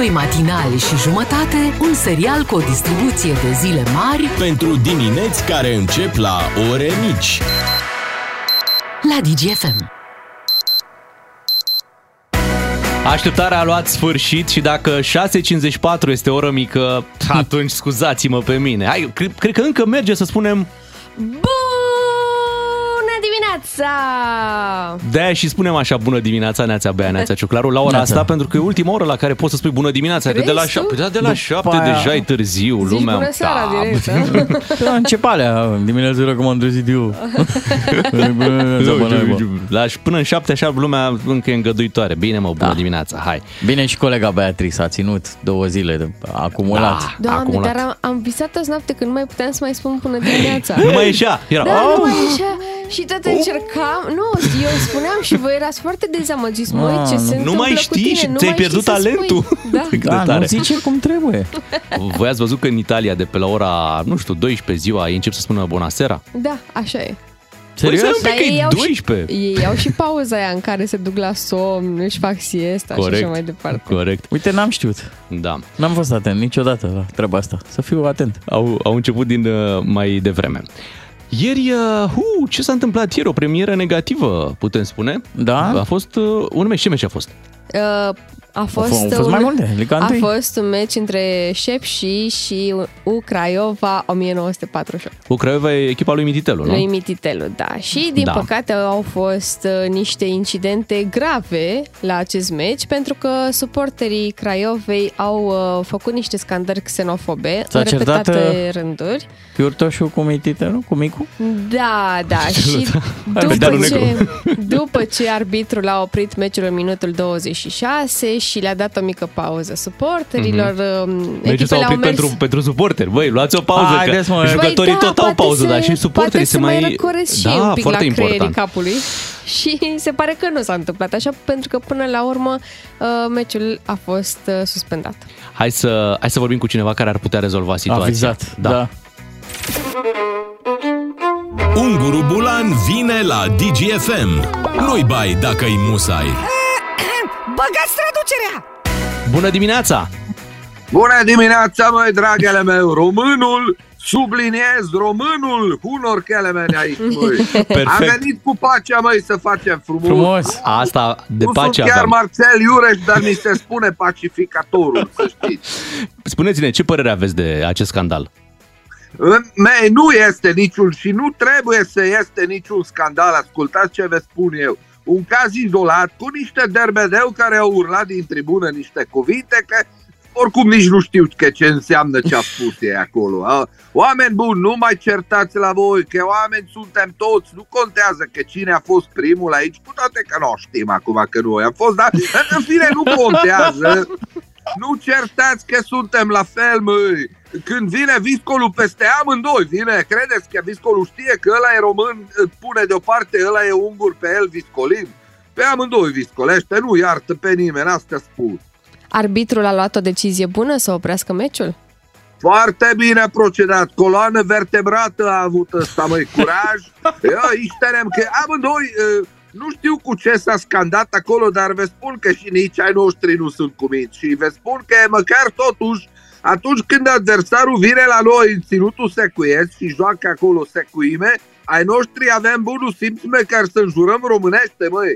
Doi matinali și jumătate, un serial cu o distribuție de zile mari Pentru dimineți care încep la ore mici. la DGFM. Așteptarea a luat sfârșit și dacă 6.54 este o oră mică, atunci scuzați-mă pe mine. Hai, cred, cred că încă merge să spunem Bună dimineața! de și spunem așa bună dimineața, Neața Bea, Neața Ciuclaru, la ora Neața. asta, pentru că e ultima oră la care poți să spui bună dimineața, că de la Crezi tu? șapte, da, de la șapte aia- deja e târziu, Zici lumea... bună seara da, direct, da? Da, încep alea dimineața cum am trezit eu. Bună, bă, naiba. La, până în șapte așa lumea încă e îngăduitoare. Bine mă, bună Da. dimineața, hai. Bine și colega Beatrice a ținut două zile de acumulat. Da. Doamne, acumulat. dar am, am visat toți noapte că nu mai puteam să mai spun bună dimineața. Nu mai ieșea. Era, Da, nu "Au!" mai ieșea Și tot încercam Nu, eu spuneam și voi erați foarte dezamăgiți Măi, Ah, ce nu. se Nu întâmplă mai cu știi tine? și Nu ți-ai mai pierdut știi să spui. talentul. Da, Cât de Da, tare. nu zice cum trebuie. Voi ați văzut că în Italia de pe la ora, nu știu, 12 ziua, ei încep să spună bunasera? da, așa e Serios? Păi să Dar Cred că e ei au, și, 12. ei au și pauza aia în care se duc la somn, își fac siesta și așa mai departe. corect. Uite, n-am știut. Da. N-am fost atent niciodată la treaba asta. Să fiu atent. Au, au început din uh, mai devreme. Ieri, uh, hu, ce s-a întâmplat ieri? O premieră negativă, putem spune. Da? A fost uh, un meci. Ce meci a fost? Uh, a fost, Au fost un, mai multe, Liga a 1. fost un meci între Șepși și U Craiova 1948. Cu Craiova e echipa lui Mititelu, nu? Lui Mititelu, da. Și, din Da. păcate, au fost uh, niște incidente grave la acest meci, pentru că suporterii Craiovei au uh, făcut niște scandări xenofobe S-a în certat, repetate rânduri. Chiurtoșul cu mitite, nu? Cu micu? Da, da. și Pe după dealul ce, după ce arbitrul a oprit meciul în minutul 26 și le-a dat o mică pauză suporterilor, mm-hmm. Meciul s-a oprit pentru, pentru suporteri. Băi, luați o pauză, Haideți, că mă. jucătorii Păi da, tot au poate pauză, se- dar și suporterii poate se mai... mai răcoresc și da, un pic foarte la creierii important. capului. Și se pare că nu s-a întâmplat așa, pentru că până la urmă uh, meciul a fost uh, suspendat. Hai să, hai să vorbim cu cineva care ar putea rezolva situația. Avizat. Da. da. Unguru Bulan vine la DGFM. Nu-i bai dacă-i musai. Băgați traducerea! Bună dimineața! Bună dimineața, măi, dragele meu! Românul, subliniez, românul, unor chelemeni aici, măi. Am Perfect. venit cu pacea, măi, să facem frumos. Frumos. Asta de nu pace sunt chiar aveam. Marcel Iureș, dar mi se spune pacificatorul, să știți. Spuneți-ne, ce părere aveți de acest scandal? Mei, nu este niciun și nu trebuie să este niciun scandal. Ascultați ce vă spun eu. Un caz izolat cu niște derbedeu care au urlat din tribună niște cuvinte că oricum nici nu știu că ce înseamnă ce a spus ei acolo. a? Oameni buni, nu mai certați la voi, că oameni suntem toți, nu contează că cine a fost primul aici, cu toate că nu o știm acum că noi am fost, dar în fine nu contează. Nu certați că suntem la fel, măi. Când vine viscolul peste amândoi, vine, credeți că viscolul știe că ăla e român, îl pune deoparte, ăla e ungur, pe el viscolim? Pe amândoi viscolește, nu iartă pe nimeni, asta spun. Arbitrul a luat o decizie bună să oprească meciul? Foarte bine procedat, coloană vertebrată a avut ăsta, măi, curaj. Eu ișterem că amândoi, uh, nu știu cu ce s-a scandat acolo, dar vă spun că și nici ai noștri nu sunt cuminți. Și vă spun că măcar totuși, atunci când adversarul vine la noi în ținutul secuiesc și joacă acolo secuime, ai noștri avem bunul simț măcar să înjurăm românește, măi.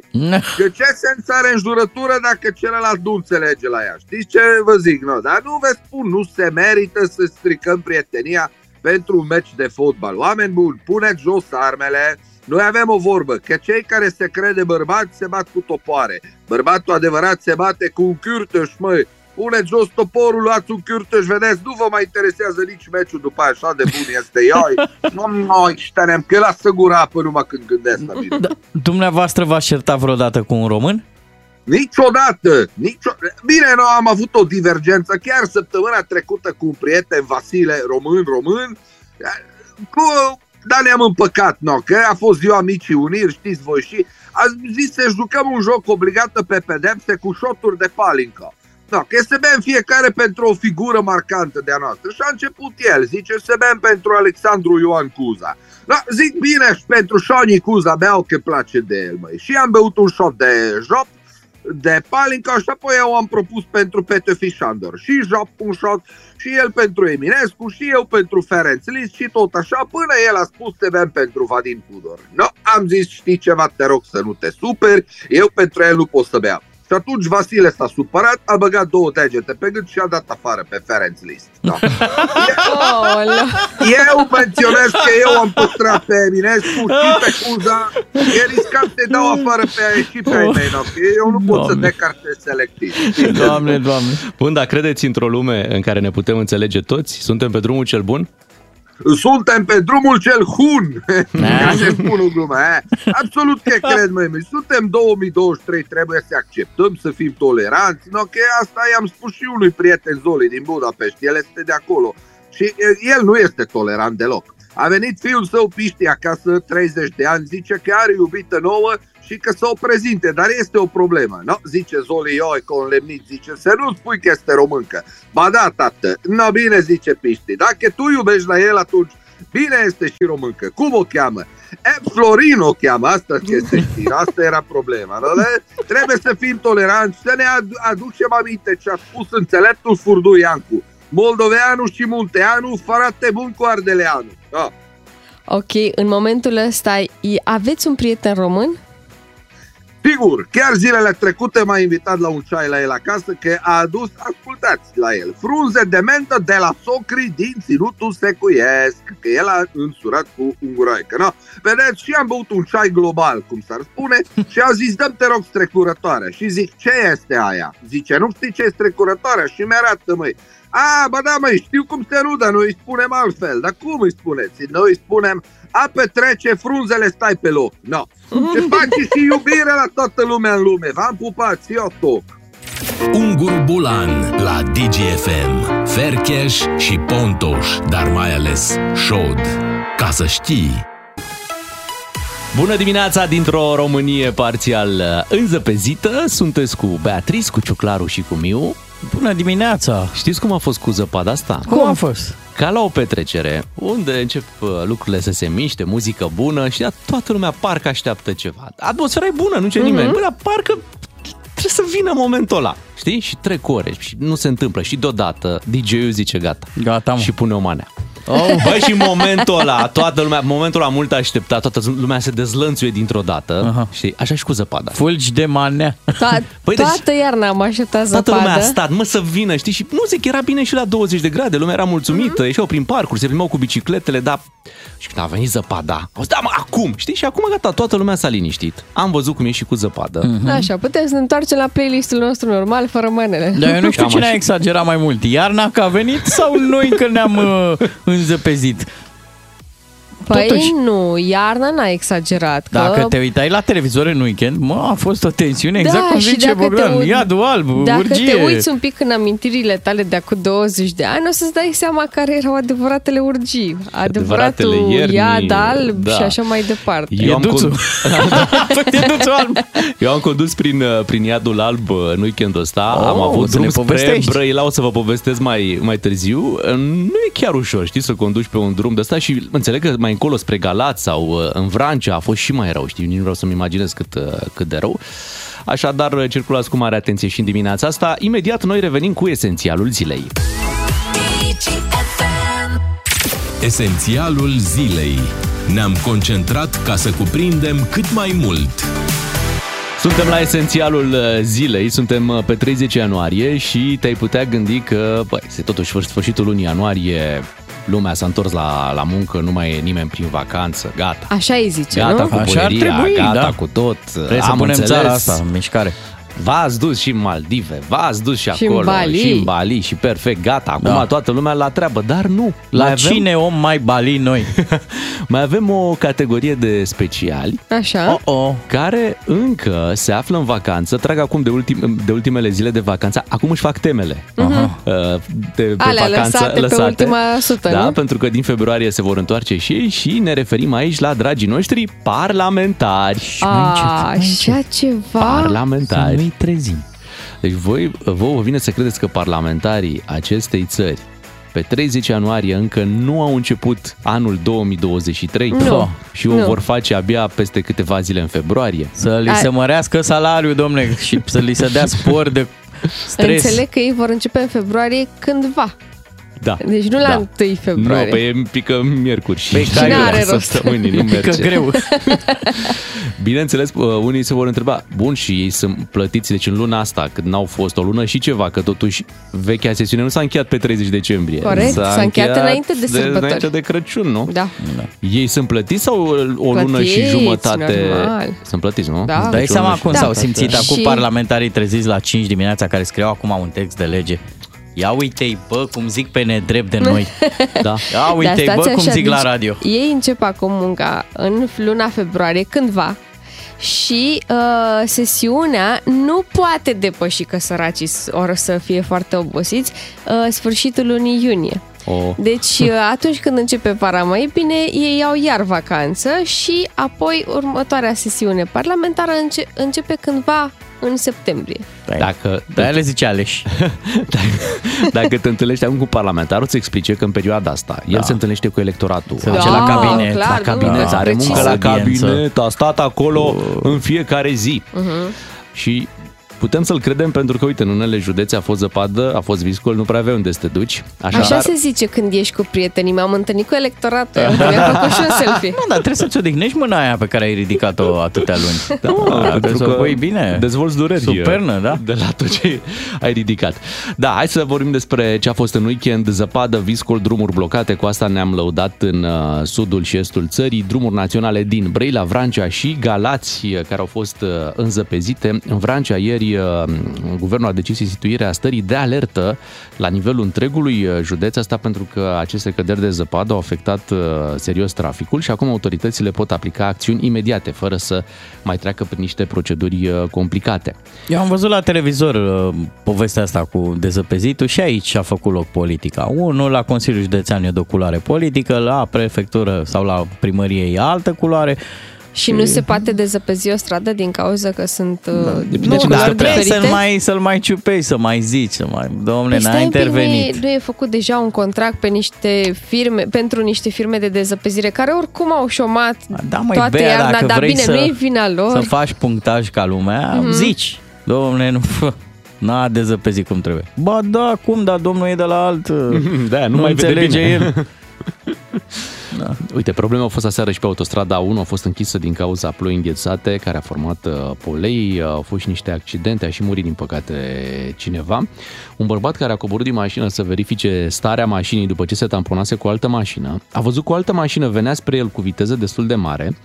Că ce sens are înjurătură dacă celălalt nu înțelege la ea? Știți ce vă zic? No? Dar nu vă spun, nu se merită să stricăm prietenia pentru un meci de fotbal. Oameni buni, puneți jos armele, noi avem o vorbă, că cei care se crede bărbați se bat cu topoare. Bărbatul adevărat se bate cu un cârtăș, măi. Puneți jos toporul, luați un cârtăș, vedeți, nu vă mai interesează nici meciul după aia, așa de bun este. Ioi, nu noi șterem, că lasă gura apă numai când gândesc la mine. Da. Dumneavoastră v-ați certat vreodată cu un român? Niciodată! Nicio... Bine, noi am avut o divergență chiar săptămâna trecută cu un prieten, Vasile, român, român, cu... dar ne-am împăcat, no, că a fost ziua micii uniri, știți voi, și a zis să jucăm un joc obligată pe pedepse cu șoturi de palincă. No, că să bem fiecare pentru o figură marcantă de-a noastră. Și a început el, zice să bem pentru Alexandru Ioan Cuza. Da, zic bine și pentru Șoni Cuza beau că place de el, măi. Și am beut un șot de jop, de Palinca și apoi eu am propus pentru Petefi Șandor. Și Jap un shot, și el pentru Eminescu, și eu pentru Ferenc Lis și tot așa, până el a spus te vrem pentru Vadim Tudor. No, am zis, știi ceva, te rog să nu te superi, eu pentru el nu pot să beau. Și atunci Vasile s-a supărat, a băgat două degete pe gât și a dat afară pe Ferenc List. Da. Aoleu. Eu menționez că eu am păstrat pe Eminescu și pe Cuza. E riscant să dau afară pe aia și pe ai mei, no? Că Eu nu pot să Doamne. decartez selectiv. Doamne, doamne. Bun, dar credeți într-o lume în care ne putem înțelege toți? Suntem pe drumul cel bun? Suntem pe drumul cel hun. Ca să spun o glumă. eh? Absolut că cred, măi. Suntem 2023, trebuie să acceptăm, să fim toleranți. No, că asta i-am spus și unui prieten Zoli din Budapest. El este de acolo. Și eh, el nu este tolerant deloc. A venit fiul său Piști acasă, 30 de ani, zice că are iubită nouă și că să o prezinte, dar este o problemă. No, zice Zoli, oi, cu un lemnit, zice, să nu spui că este româncă. Ba da, tată, no bine, zice Piști, dacă tu iubești la el, atunci bine este și româncă. Cum o cheamă? E, Florin o cheamă, asta ce să știi, asta era problema. Nu? De- Trebuie să fim toleranți, să ne adu- aducem aminte ce a spus înțeleptul Furdu Iancu. Moldoveanu și Munteanu, frate bun cu Ardeleanu. Da. Ok, în momentul ăsta i- aveți un prieten român? Sigur, chiar zilele trecute m-a invitat la un ceai la el acasă că a adus, ascultați la el, frunze de mentă de la socri din Ținutul Secuiesc, că el a însurat cu unguroaică, no? Vedeți, și am băut un ceai global, cum s-ar spune, și a zis, dăm te rog strecurătoare. Și zic, ce este aia? Zice, nu știi ce e strecurătoarea? Și mi-arată, măi. A, ba da, măi, știu cum se rudă, noi îi spunem altfel, dar cum îi spuneți? Noi îi spunem, a petrece, frunzele stai pe loc. No. Se face și iubire la toată lumea în lume. V-am pupat, eu toc. Ungur Bulan la DGFM. Fercheș și Pontoș, dar mai ales Șod. Ca să știi... Bună dimineața dintr-o Românie parțial uh, înzăpezită. Sunteți cu Beatrice, cu Ciuclaru și cu Miu. Bună dimineața! Știți cum a fost cu zăpada asta? Cum a fost? Ca la o petrecere, unde încep uh, lucrurile să se miște, muzică bună și da, toată lumea parcă așteaptă ceva. Atmosfera e bună, nu ce Mhm. mm-hmm. nimeni. Bă, dar parcă trebuie să vină momentul ăla, știi? Și trec ore și nu se întâmplă. Și deodată DJ-ul zice gata. Gata, mă. Și pune o manea. Oh. Băi, și în momentul ăla, toată lumea, momentul ăla mult așteptat, toată lumea se dezlănțuie dintr-o dată, Aha. știi? Așa și cu zăpada. Fulgi de manea. To- Păi, deci- toată iarna am așteptat Toată lumea a zăpadă. stat, mă, să vină, știi? Și nu zic, era bine și la 20 de grade, lumea era mulțumită, Mhm. ieșeau prin parcuri, se plimbau cu bicicletele, dar... Și când a venit zăpada, au zis, da, mă, acum, știi? Și acum gata, toată lumea s-a liniștit. Am văzut cum e și cu zăpadă. Mhm. Așa, putem să ne întoarcem la playlistul nostru normal, fără manele. Dar eu nu știu Cam cine a așa. exagerat mai mult. Iarna că a venit sau noi că ne-am uh, înzăpezit? Păi totuși- nu, iarna n-a exagerat. Că... Dacă te uitai la televizor în weekend, mă, a fost o tensiune, exact da, cum și zice dacă Bogdan. te, uit- Iadul alb, Dacă urgie. te uiți un pic în amintirile tale de acum 20 de ani, o să-ți dai seama care erau adevăratele urgii. Adevăratul Adevăratele ierni, iad alb da. și așa mai departe. Eu am, Ieduțul. con- Ieduțul alb. eu am condus prin, uh, prin iadul alb uh, în weekendul ăsta, Oh, am avut să ne drum spre povestești. Brăila, o să vă povestesc mai, mai târziu. Uh, Nu e chiar ușor, știți, să conduci pe un drum de ăsta și înțeleg că mai încolo spre Galați sau uh, în Vrancea a fost și mai rău, știi, nici nu vreau să-mi imaginez cât, uh, cât de rău. Așadar, uh, circulați cu mare atenție și în dimineața asta. Imediat noi revenim cu esențialul zilei. Esențialul zilei. Ne-am concentrat ca să cuprindem cât mai mult. Suntem la esențialul uh, zilei, suntem uh, pe 30 ianuarie și te-ai putea gândi că, băi, este totuși sfâr- sfârșitul lunii ianuarie, lumea s-a întors la, la muncă, nu mai e nimeni prin vacanță, gata. Așa îi zice, Gata nu? cu Așa ar boieria, trebui, gata da. cu tot. Trebuie să Am punem înțeles. țara asta în mișcare. V-ați dus și în Maldive, v-ați dus și, Și în acolo, Bali. și în Bali și perfect, gata. Acum Da. toată lumea la treabă, dar nu. La mai avem, cine om mai bali noi? mai avem o categorie de speciali Așa. Oh, oh. care încă se află în vacanță, trag acum de, ultim, de ultimele zile de vacanță, acum își fac temele. Aha. Uh, De, pe Alea vacanță, lăsate pe ultima sută, Da, nu? pentru că din februarie se vor întoarce și ei și ne referim aici la dragii noștri parlamentari. A, așa ceva. Să Parlamentari. Nu-i trezim. Deci voi, vouă vă vine să credeți că parlamentarii acestei țări pe 30 ianuarie încă nu au început anul 2023 Nu. și o Nu. vor face abia peste câteva zile în februarie. Să li Ai- se mărească salariul, domne, și să li se dea spor de stres. Înțeleg că ei vor începe în februarie cândva. Da. Deci nu la da. 1 Nu, februarie. pe e pică miercuri și, Păi și care n-are restul rost. săptămânii nu Pică merge. greu. Bineînțeles, uh, unii se vor întreba, bun, și ei sunt plătiți, deci în luna asta, când n-au fost o lună și ceva, că totuși vechea sesiune nu s-a încheiat pe 30 decembrie. Corect, s-a încheiat înainte de sărbători. înainte de Crăciun, nu? Da. Ei sunt plătiți sau o lună și Plătiți, jumătate? normal. Sunt plătiți, nu? Da. Îți dai Deci o seama lună și cum Da. s-au simțit acum Și- parlamentarii treziți la 5 dimineața care scriau acum un text de lege. Ia uite-i, bă, cum zic pe nedrept de noi. Da. Ia uite-i, Dar bă, stați cum așa, zic la deci radio. Ei încep acum munca în luna februarie, cândva, și uh, sesiunea nu poate depăși că săracii s- or să fie foarte obosiți uh, sfârșitul lunii iunie. O, Deci uh, atunci când începe vara mai bine, ei iau iar vacanță și apoi următoarea sesiune parlamentară înce- începe cândva în septembrie. dacă, Da, le zice Aleși. dacă, dacă te întâlnești acum cu parlamentarul, îți explice că în perioada asta el se întâlnește cu electoratul. Se duce la cabinet, clar, la cabinet, da, are precis. muncă la Audiență. cabinet, a stat acolo în fiecare zi. Și putem să-l credem pentru că, uite, în unele județe a fost zăpadă, a fost viscol, nu prea aveai unde să te duci. Așa Așadar, se zice când ești cu prietenii. M-am întâlnit cu electoratul, mi-am făcut și un selfie. Nu, dar trebuie să-ți odihnești mâna aia pe care ai ridicat-o atâtea luni. Da, trebuie pentru să că o pui bine. Dezvolți dureri. Supernă, da. De la tot ce ai ridicat. Da, hai să vorbim despre ce a fost în weekend. Zăpadă, viscol, drumuri blocate. Cu asta ne-am lăudat în uh, sudul și estul țării. Drumuri naționale din Brăila, Vrancea și Galați, uh, care au fost uh, înzăpezite. În Vrancea, ieri, uh, guvernul a decis instituirea stării de alertă la nivelul întregului uh, județ. Asta pentru că aceste căderi de zăpadă au afectat uh, serios traficul și acum autoritățile pot aplica acțiuni imediate, fără să mai treacă prin niște proceduri uh, complicate. Eu am văzut la televizor uh, povestea asta cu dezăpezitul și aici a făcut loc politica. Unul la Consiliul Județean e de o culoare politică, la prefectură sau la primărie e altă culoare. Și nu se poate dezăpezi o stradă din cauza că sunt uh, depinde nu, cine dar stă pe trebuie diferite? să-l mai, să-l mai ciupești, să mai zici, să mai... Domne, Păi n-a stai un pic, intervenit. Nu e, nu e făcut deja un contract pe niște firme, pentru niște firme de dezăpezire care oricum au șomat Da, măi, toată Bea, iarna, dacă dar vrei bine, să, nu e vina lor. Să faci punctaj ca lumea, Mhm. mm-hmm. zici. Domne, nu... fă, N-a dezăpezit cum trebuie. Ba da, cum, dar domnul e de la alt... Da, nu, nu mai vede înțelege bine. el. Uite, problema a fost aseară și pe autostrada 1, a fost închisă din cauza ploi înghețate care a format uh, polei, uh, au fost și niște accidente, a și murit din păcate cineva. Un bărbat care a coborât din mașină să verifice starea mașinii după ce se tamponase cu o altă mașină, a văzut că o altă mașină venea spre el cu viteză destul de mare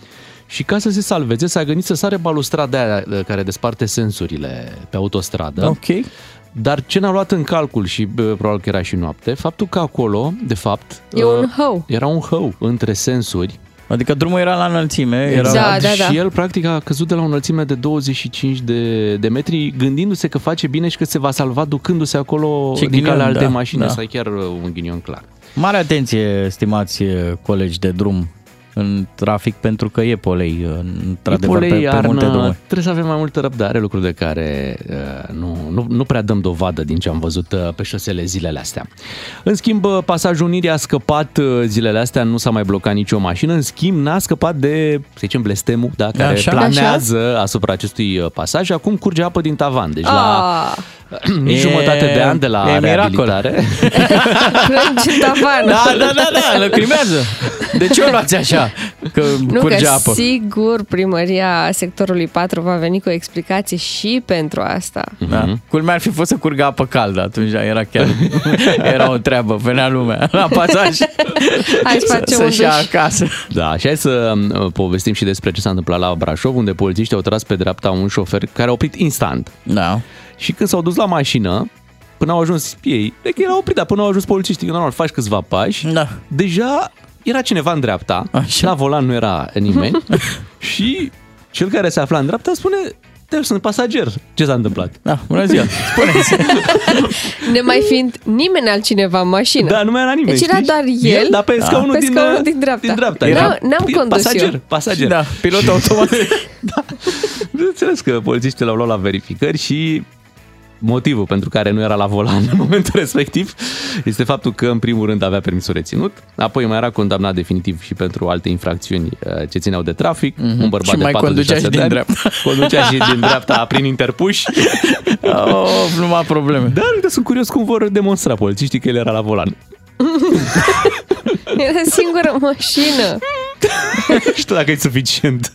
și ca să se salveze s-a gândit să sare balustrada aia uh, care desparte sensurile pe autostradă. Ok. Dar ce n-a luat în calcul și bă, probabil că era și noapte, faptul că acolo, de fapt, E un uh, hău. era un hău între sensuri. Adică drumul era la înălțime. Era... Da, da, da. Și el practic a căzut de la o înălțime de 25 de, de metri, gândindu-se că face bine și că se va salva ducându-se acolo Ce din ghinion, calea alte da, mașini. da. Asta e chiar uh, un ghinion clar. Mare atenție, stimați eh, colegi de drum în trafic, pentru că e polei, eh, într-adevăr, pe, Polei, pe multe iarnă, drumuri. trebuie să avem mai multă răbdare, lucruri de care uh, nu, nu, nu prea dăm dovadă din ce am văzut uh, pe șosele zilele astea. În schimb, uh, pasajul Unirii a scăpat uh, zilele astea, nu s-a mai blocat nicio mașină, în schimb n-a scăpat de, să zicem, blestemul da, care Așa. planează asupra acestui uh, pasaj. Acum curge apă din tavan, deci la Ah, nici E- jumătate de an de la e miracol. reabilitare. plânge tavan. Da, da, da, da, lăcrimează. De ce o luați așa? Că Nu, curge că apă. sigur primăria sectorului 4 va veni cu o explicație și pentru asta. Da. Mhm. Culmea ar fi fost să curgă apă caldă, atunci da, era chiar era o treabă, venea lumea la pasaj Hai să facem un să-și ia duș. acasă. Da, și hai să uh, povestim și despre ce s-a întâmplat la Brașov, unde polițiștii au tras pe dreapta un șofer care a oprit instant. Da. Și când s-au dus la mașină, până au ajuns ei, de că erau oprit, dar până au ajuns polițiștii, că normal, faci câțiva pași, Da. deja era cineva în dreapta, Așa. la volan nu era nimeni și cel care se afla în dreapta spune, te sunt pasager. Ce s-a întâmplat? Da, bună ziua. Spuneți. Ne mai fiind nimeni altcineva în mașină. Da, nu mai era nimeni. Deci era știți? doar el, dar pe da, scaunul, pe din, scaunul din dreapta. Din dreapta. Era- Era n-am condus pasager, eu. Pasager. Da, pilot automat. Bineînțeles că polițiștii l-au luat la verificări și motivul pentru care nu era la volan în momentul respectiv este faptul că, în primul rând, avea permisul reținut, apoi mai era condamnat definitiv și pentru alte infracțiuni uh, ce țineau de trafic, mm-hmm. un bărbat Mhm. Și de mai conducea 46 și de din ani, dreapta. Conducea și din dreapta prin interpuși. Oh, numai probleme. Dar uite, sunt curios cum vor demonstra polițiștii că el era la volan. Era singură mașină. Nu știu dacă e suficient.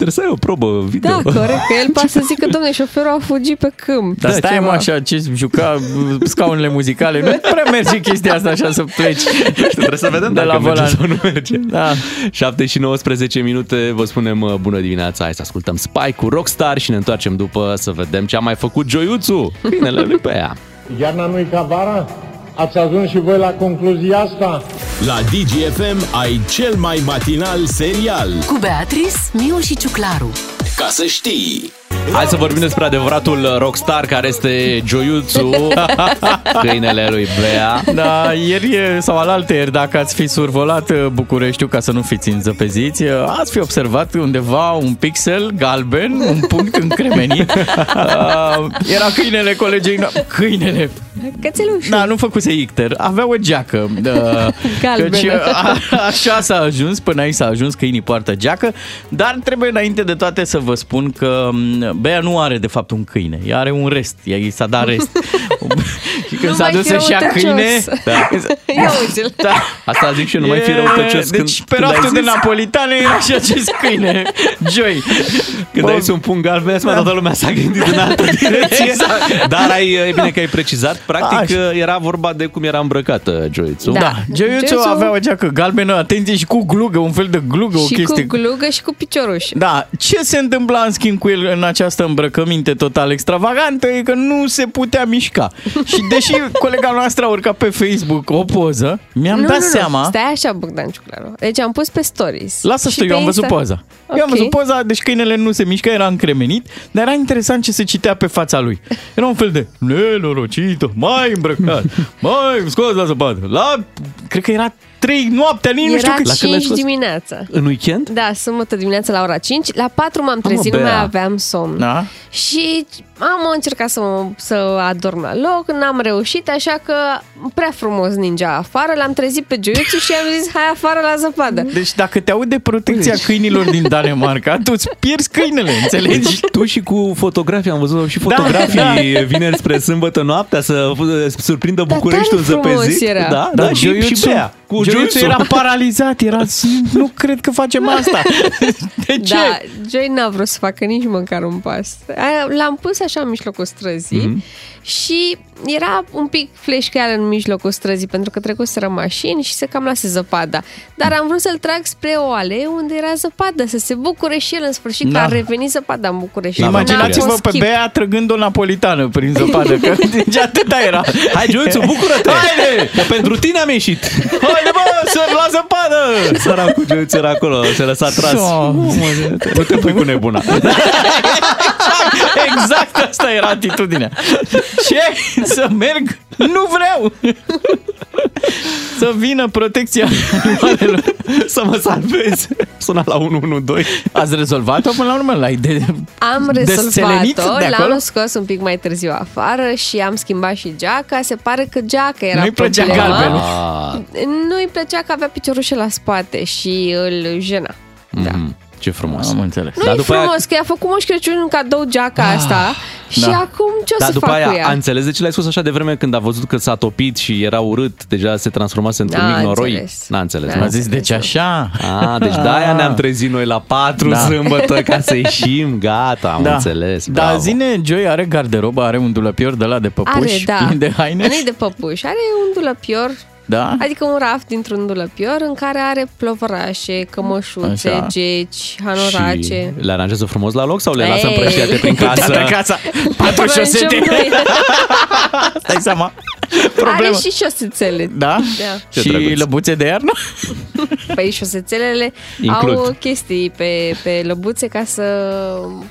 Trebuie să ai o probă video. Da, corect. Că el poate să zică, domne, șoferul a fugit pe câmp. Dar Da, stai ceva. mă așa, ce juca scaunele muzicale, nu prea merge chestia asta așa să pleci. Trebuie să vedem de dacă la merge volan. sau nu merge. Da. 7 și 19 minute, vă spunem uh, bună dimineața, hai să ascultăm Spike cu Rockstar și ne întoarcem după să vedem ce a mai făcut Joiuțu, câinele lui pe ea. Iarna nu-i ca vara? Ați ajuns și voi la concluzia asta? La DGFM ai cel mai matinal serial. Cu Beatrice, Miu și Ciuclaru. Ca să știi! Hai să vorbim despre adevăratul rockstar care este Joiuțu, câinele lui Bea. Da, ieri sau alaltă ieri, dacă ați fi survolat uh, Bucureștiul ca să nu fiți înzăpeziți, uh, ați fi observat undeva un pixel galben, un punct încremenit. Uh, Era câinele colegei no- Câinele, Cățelușul. da, nu făcuse icter, avea o geacă. Uh, Galbenă. căci, a, așa s-a ajuns, până aici s-a ajuns, câinii poartă geacă, dar trebuie înainte de toate să vă spun că m, Bea nu are de fapt un câine, ea are un rest, ea i s-a dat rest. și când Nu s-a mai dus fi să-și ia răutăcios. câine, da, Ia uite da, Asta zic și eu, nu mai fi E- răutăcios când, Deci pe când ai raftul de zis, napolitane era și acest câine, Joy. când ai zis un punct galben, da. toată lumea s-a gândit în altă direcție. Exact. Dar ai, e bine că ai precizat, practic Așa. era vorba de cum era îmbrăcată Joiuțu. Da. Da, Joiuțu Joiuțu- avea o geacă galbenă, atenție, și cu glugă, un fel de glugă, o Și chestie. cu glugă și cu picioruș. Da, ce se întâmpla în schimb cu el în această îmbrăcăminte total extravagantă e că nu se putea mișca. Și deși colega noastră a urcat pe Facebook o poză, mi-am nu, dat nu, nu. seama... Stai așa, Bogdan Ciuclaru. Deci am pus pe stories. Lasă Și să eu pe am văzut Insta- poza. Eu am Ok. văzut poza, deci câinele nu se mișcă, era încremenit, dar era interesant ce se citea pe fața lui. Era un fel de nenorocită, mai îmbrăcat, mai scos la zăpadă. La, cred că era 3 noaptea, nici nu știu Era cât. La când ai 5 fost? dimineața. În weekend? Da, sâmbătă dimineața la ora 5. La 4 m-am mă, trezit, nu Bea. mai aveam somn. Da? Și am încercat să, mă, să adorm la loc, n-am reușit, așa că prea frumos ninja afară, l-am trezit pe Joiuțu și am zis, hai afară la zăpadă. Deci dacă te aude protecția câinilor din Danemarca, tu îți pierzi câinele, înțelegi? Deci tu și cu fotografii, am văzut și fotografii da. vineri spre sâmbătă noaptea să f- surprindă Dar Bucureștiul tare frumos zăpezit. era. Da, da, și, și Bea. Cu Joiuțu Joiuțu. era paralizat, era nu cred că facem asta. De ce? Da, Joy n-a vrut să facă nici măcar un pas. Aia- L-am pus așa în mijlocul străzii Mhm. Și era un pic fleșcheală în mijlocul străzii pentru că trecuseră mașini și se cam lase zăpada. Dar am vrut să-l trag spre o alee unde era zăpadă, să se bucure și el în sfârșit Da. că a revenit zăpada în București. Imaginați-vă N-a fost pe chip. Bea trăgând o napolitană prin zăpadă, că deci atâta era. Hai, Joiuțu, bucură-te! Haide! Că pentru tine am ieșit! Haide bă, să la zăpadă! Săracul Joiuțu era acolo, se lăsa tras. So. Nu te pui cu nebuna. Exact asta era atitudinea. Ce? Să merg? Nu vreau! Să vină protecția animalelor. Să mă salvezi. Suna la 112. Ați rezolvat-o până la urmă? L-ai de... Am desțelenit rezolvat-o, de acolo? l-am scos un pic mai târziu afară și am schimbat și geaca. Se pare că geaca era Nu-i plăcea problema. galbenul. Ah, Nu-i plăcea că avea piciorușe la spate și îl jena. Da. Mm, ce frumos. Am înțeles. Nu Dar e după aia- frumos că i-a făcut Moș Crăciun în cadou geaca asta și da. acum ce o Dar să după fac cu aia ea? a înțeles de ce l-ai spus așa de vreme când a văzut că s-a topit și era urât, deja se transformase într-un N-a mic noroi? înțeles. N-a înțeles. N-a nu? A zis, deci așa? A, deci de-aia ne-am trezit noi la 4 Da. da. sâmbătă ca să ieșim, gata, am înțeles. Da, bravo. zine, Joy are garderobă, are un dulăpior de la de păpuși, Are, da. plin de haine. Nu-i de păpuși, are un dulăpior Da? Adică un raft dintr-un dulăpior în care are plovărașe, cămășuțe, Așa. geci, hanorace. Și le aranjează frumos la loc sau le lasă Ei. împrăștiate prin casă? Toată casa, patru Mergem șosete. noi. Stai seama. Are Problemă. și șosețele. Da? Da. Ce și drăguț. lăbuțe de iarnă? Păi șosețelele Includ. au chestii pe, pe lăbuțe ca să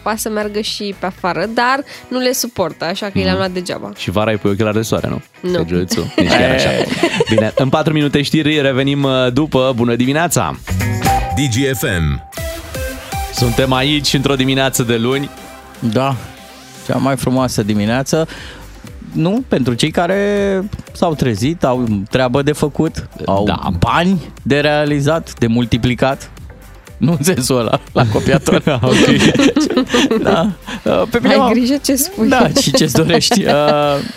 poată să meargă și pe afară, dar nu le suportă, așa că mm. le-am luat degeaba. Și vara ai pui ochelari de soare, nu? Nu. Pe Joițu. Nici chiar așa. Bine, în 4 minute știri revenim uh, după. Bună dimineața! DGFM. Suntem aici într-o dimineață de luni. Da. Cea mai frumoasă dimineață. Nu, pentru cei care s-au trezit, au treabă de făcut, au Da. bani de realizat, de multiplicat. Nu în sensul ăla, la copiator. ok. da. Uh, Pe mine Ai m-a- grijă ce spui. da, și ce-ți dorești. Uh,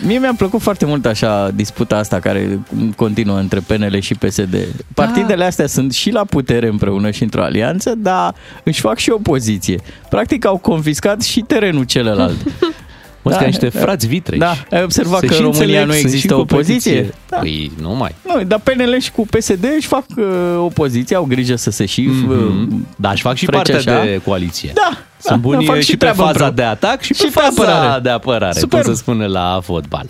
mie mi-a plăcut foarte mult așa disputa asta care continuă între PNL și PSD. Partidele astea sunt și la putere împreună și într-o alianță, dar își fac și opoziție. Practic au confiscat și terenul celălalt. Mă, Da, ca niște da. frați vitreși. Da, ai observat Se că și în România înțeleg, nu sunt și există în opoziție? competiție. Da. Păi, nu mai. Nu, dar PNL și cu PSD își fac uh, opoziție, au grijă să se și... Uh, Da, își fac și frece partea așa. de coaliție. Da, Sunt da, buni fac și, și pe treabă faza împreună. de atac și, Și pe pe faza apărare. de apărare, Super. cum se spune la fotbal.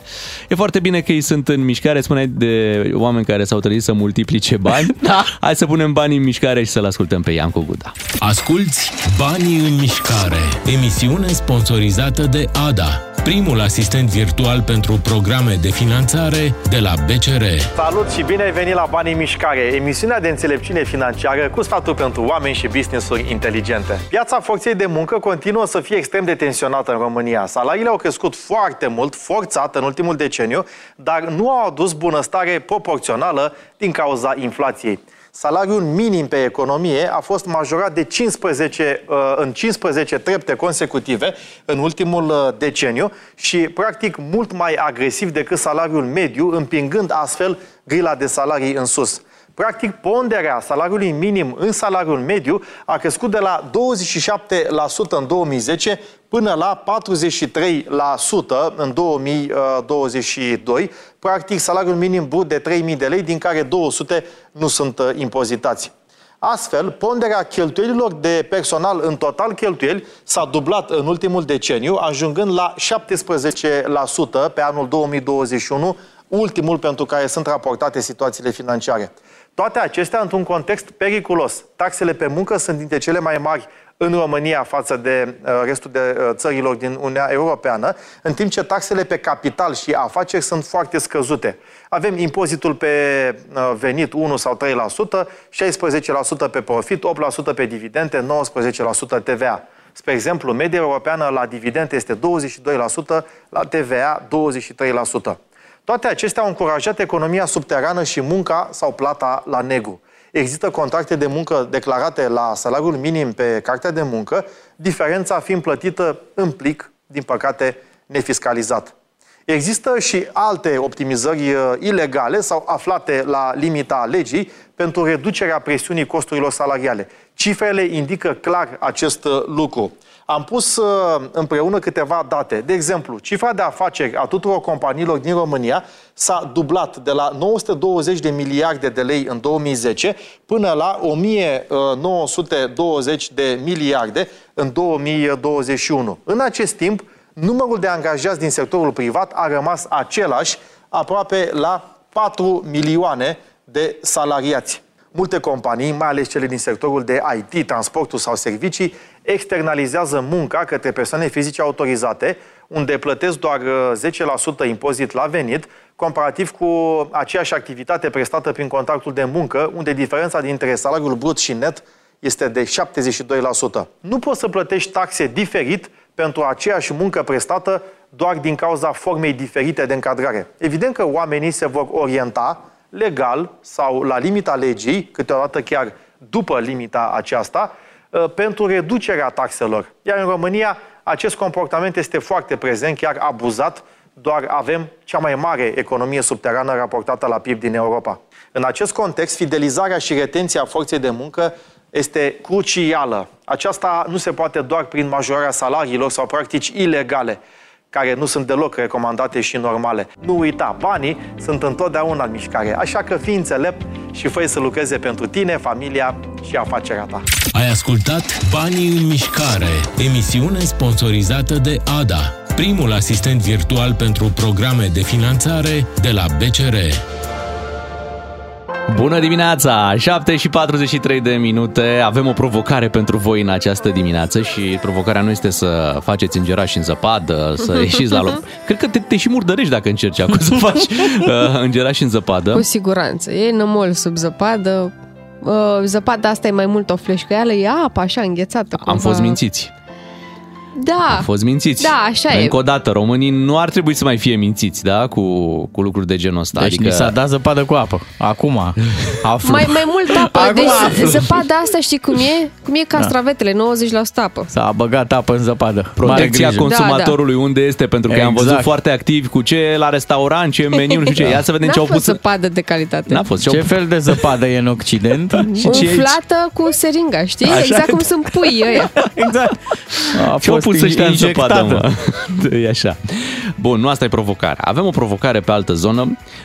E foarte bine că ei sunt în mișcare, spuneai de oameni care s-au trezit să multiplice bani. Da. Hai să punem banii în mișcare și să-l ascultăm pe Iancu Guda. Asculți Banii în mișcare, emisiune sponsorizată de ADA, primul asistent virtual pentru programe de finanțare de la BCR. Salut și bine ai venit la Banii în Mișcare, emisiunea de înțelepciune financiară cu sfaturi pentru oameni și business-uri inteligente. Piața forței de muncă continuă să fie extrem de tensionată în România. Salariile au crescut foarte mult, forțat în ultimul deceniu, dar nu au adus bunăstare proporțională din cauza inflației. Salariul minim pe economie a fost majorat de 15, uh, în 15 trepte consecutive în ultimul uh, deceniu și practic mult mai agresiv decât salariul mediu, împingând astfel grila de salarii în sus. Practic, ponderea salariului minim în salariul mediu a crescut de la 27% în 2010 până la 43% în 2022. Practic, salariul minim brut de 3.000 de lei, din care 200 nu sunt uh, impozitați. Astfel, ponderea cheltuielilor de personal în total cheltuieli s-a dublat în ultimul deceniu, ajungând la 17% pe anul 2021, ultimul pentru care sunt raportate situațiile financiare. Toate acestea într-un context periculos. Taxele pe muncă sunt dintre cele mai mari în România față de uh, restul de uh, țărilor din Uniunea Europeană, în timp ce taxele pe capital și afaceri sunt foarte scăzute. Avem impozitul pe uh, venit 1 sau 3%, 16% pe profit, 8% pe dividende, 19% TVA. Spre exemplu, media europeană la dividende este 22%, la TVA 23%. Toate acestea au încurajat economia subterană și munca sau plata la negru. Există contracte de muncă declarate la salariul minim pe cartea de muncă, diferența fiind plătită în plic, din păcate, nefiscalizat. Există și alte optimizări uh, ilegale sau aflate la limita legii pentru reducerea presiunii costurilor salariale. Cifrele indică clar acest uh, lucru. Am pus uh, împreună câteva date. De exemplu, cifra de afaceri a tuturor companiilor din România s-a dublat de la 920 de miliarde de lei în 2010 până la 1920 de miliarde în 2021. În acest timp, numărul de angajați din sectorul privat a rămas același, aproape la 4 milioane de salariați. Multe companii, mai ales cele din sectorul de IT, transportul sau servicii, externalizează munca către persoane fizice autorizate, unde plătesc doar uh, 10% impozit la venit, comparativ cu aceeași activitate prestată prin contractul de muncă, unde diferența dintre salariul brut și net este de 72%. Nu poți să plătești taxe diferit pentru aceeași muncă prestată doar din cauza formei diferite de încadrare. Evident că oamenii se vor orienta legal sau la limita legii, câteodată chiar după limita aceasta, uh, pentru reducerea taxelor. Iar în România acest comportament este foarte prezent, chiar abuzat, doar avem cea mai mare economie subterană raportată la PIB din Europa. În acest context, fidelizarea și retenția forței de muncă este crucială. Aceasta nu se poate doar prin majorarea salariilor sau practici ilegale, care nu sunt deloc recomandate și normale. Nu uita, banii sunt întotdeauna în mișcare, așa că fii înțelept și fă să lucreze pentru tine, familia și afacerea ta. Ai ascultat Banii în mișcare, emisiune sponsorizată de ADA, primul asistent virtual pentru programe de finanțare de la BCR. Bună dimineața! 7 și 43 de minute. Avem o provocare pentru voi în această dimineață și provocarea nu este să faceți îngerași în zăpadă, să ieșiți la loc. Cred că te, te și murdărești dacă încerci acum să faci uh, îngerași în zăpadă. Cu siguranță. E nămol sub zăpadă. Uh, Zăpada asta e mai mult o fleșcăială, e apă așa înghețată. Am fost mințiți. Da. Au fost mințiți. Da, așa e. Încă o dată, românii nu ar trebui să mai fie mințiți, da, cu, cu lucruri de genul ăsta. Deci adică... ni s-a dat zăpadă cu apă. Acum aflu. Mai, mai mult apă. Acum deci aflu. zăpada asta știi cum e? Cum e castravetele, 90% apă. S-a băgat apă în zăpadă. Mare Protecția grijă. consumatorului unde este, pentru că am văzut Exact. foarte activ cu ce la restaurant, ce meniu, nu știu ce. Ia să vedem N-a ce au fost pus. zăpadă de calitate. N-a fost. Ce, Ce au... fel de zăpadă e în Occident? și ce aici? Umflată cu seringa, știi? Așa. Exact cum sunt pui ăia. exact. A Ce au fost pus ăștia în injectată. zăpadă, mă? E așa. Bun, nu asta e provocarea. Avem o provocare pe altă zonă,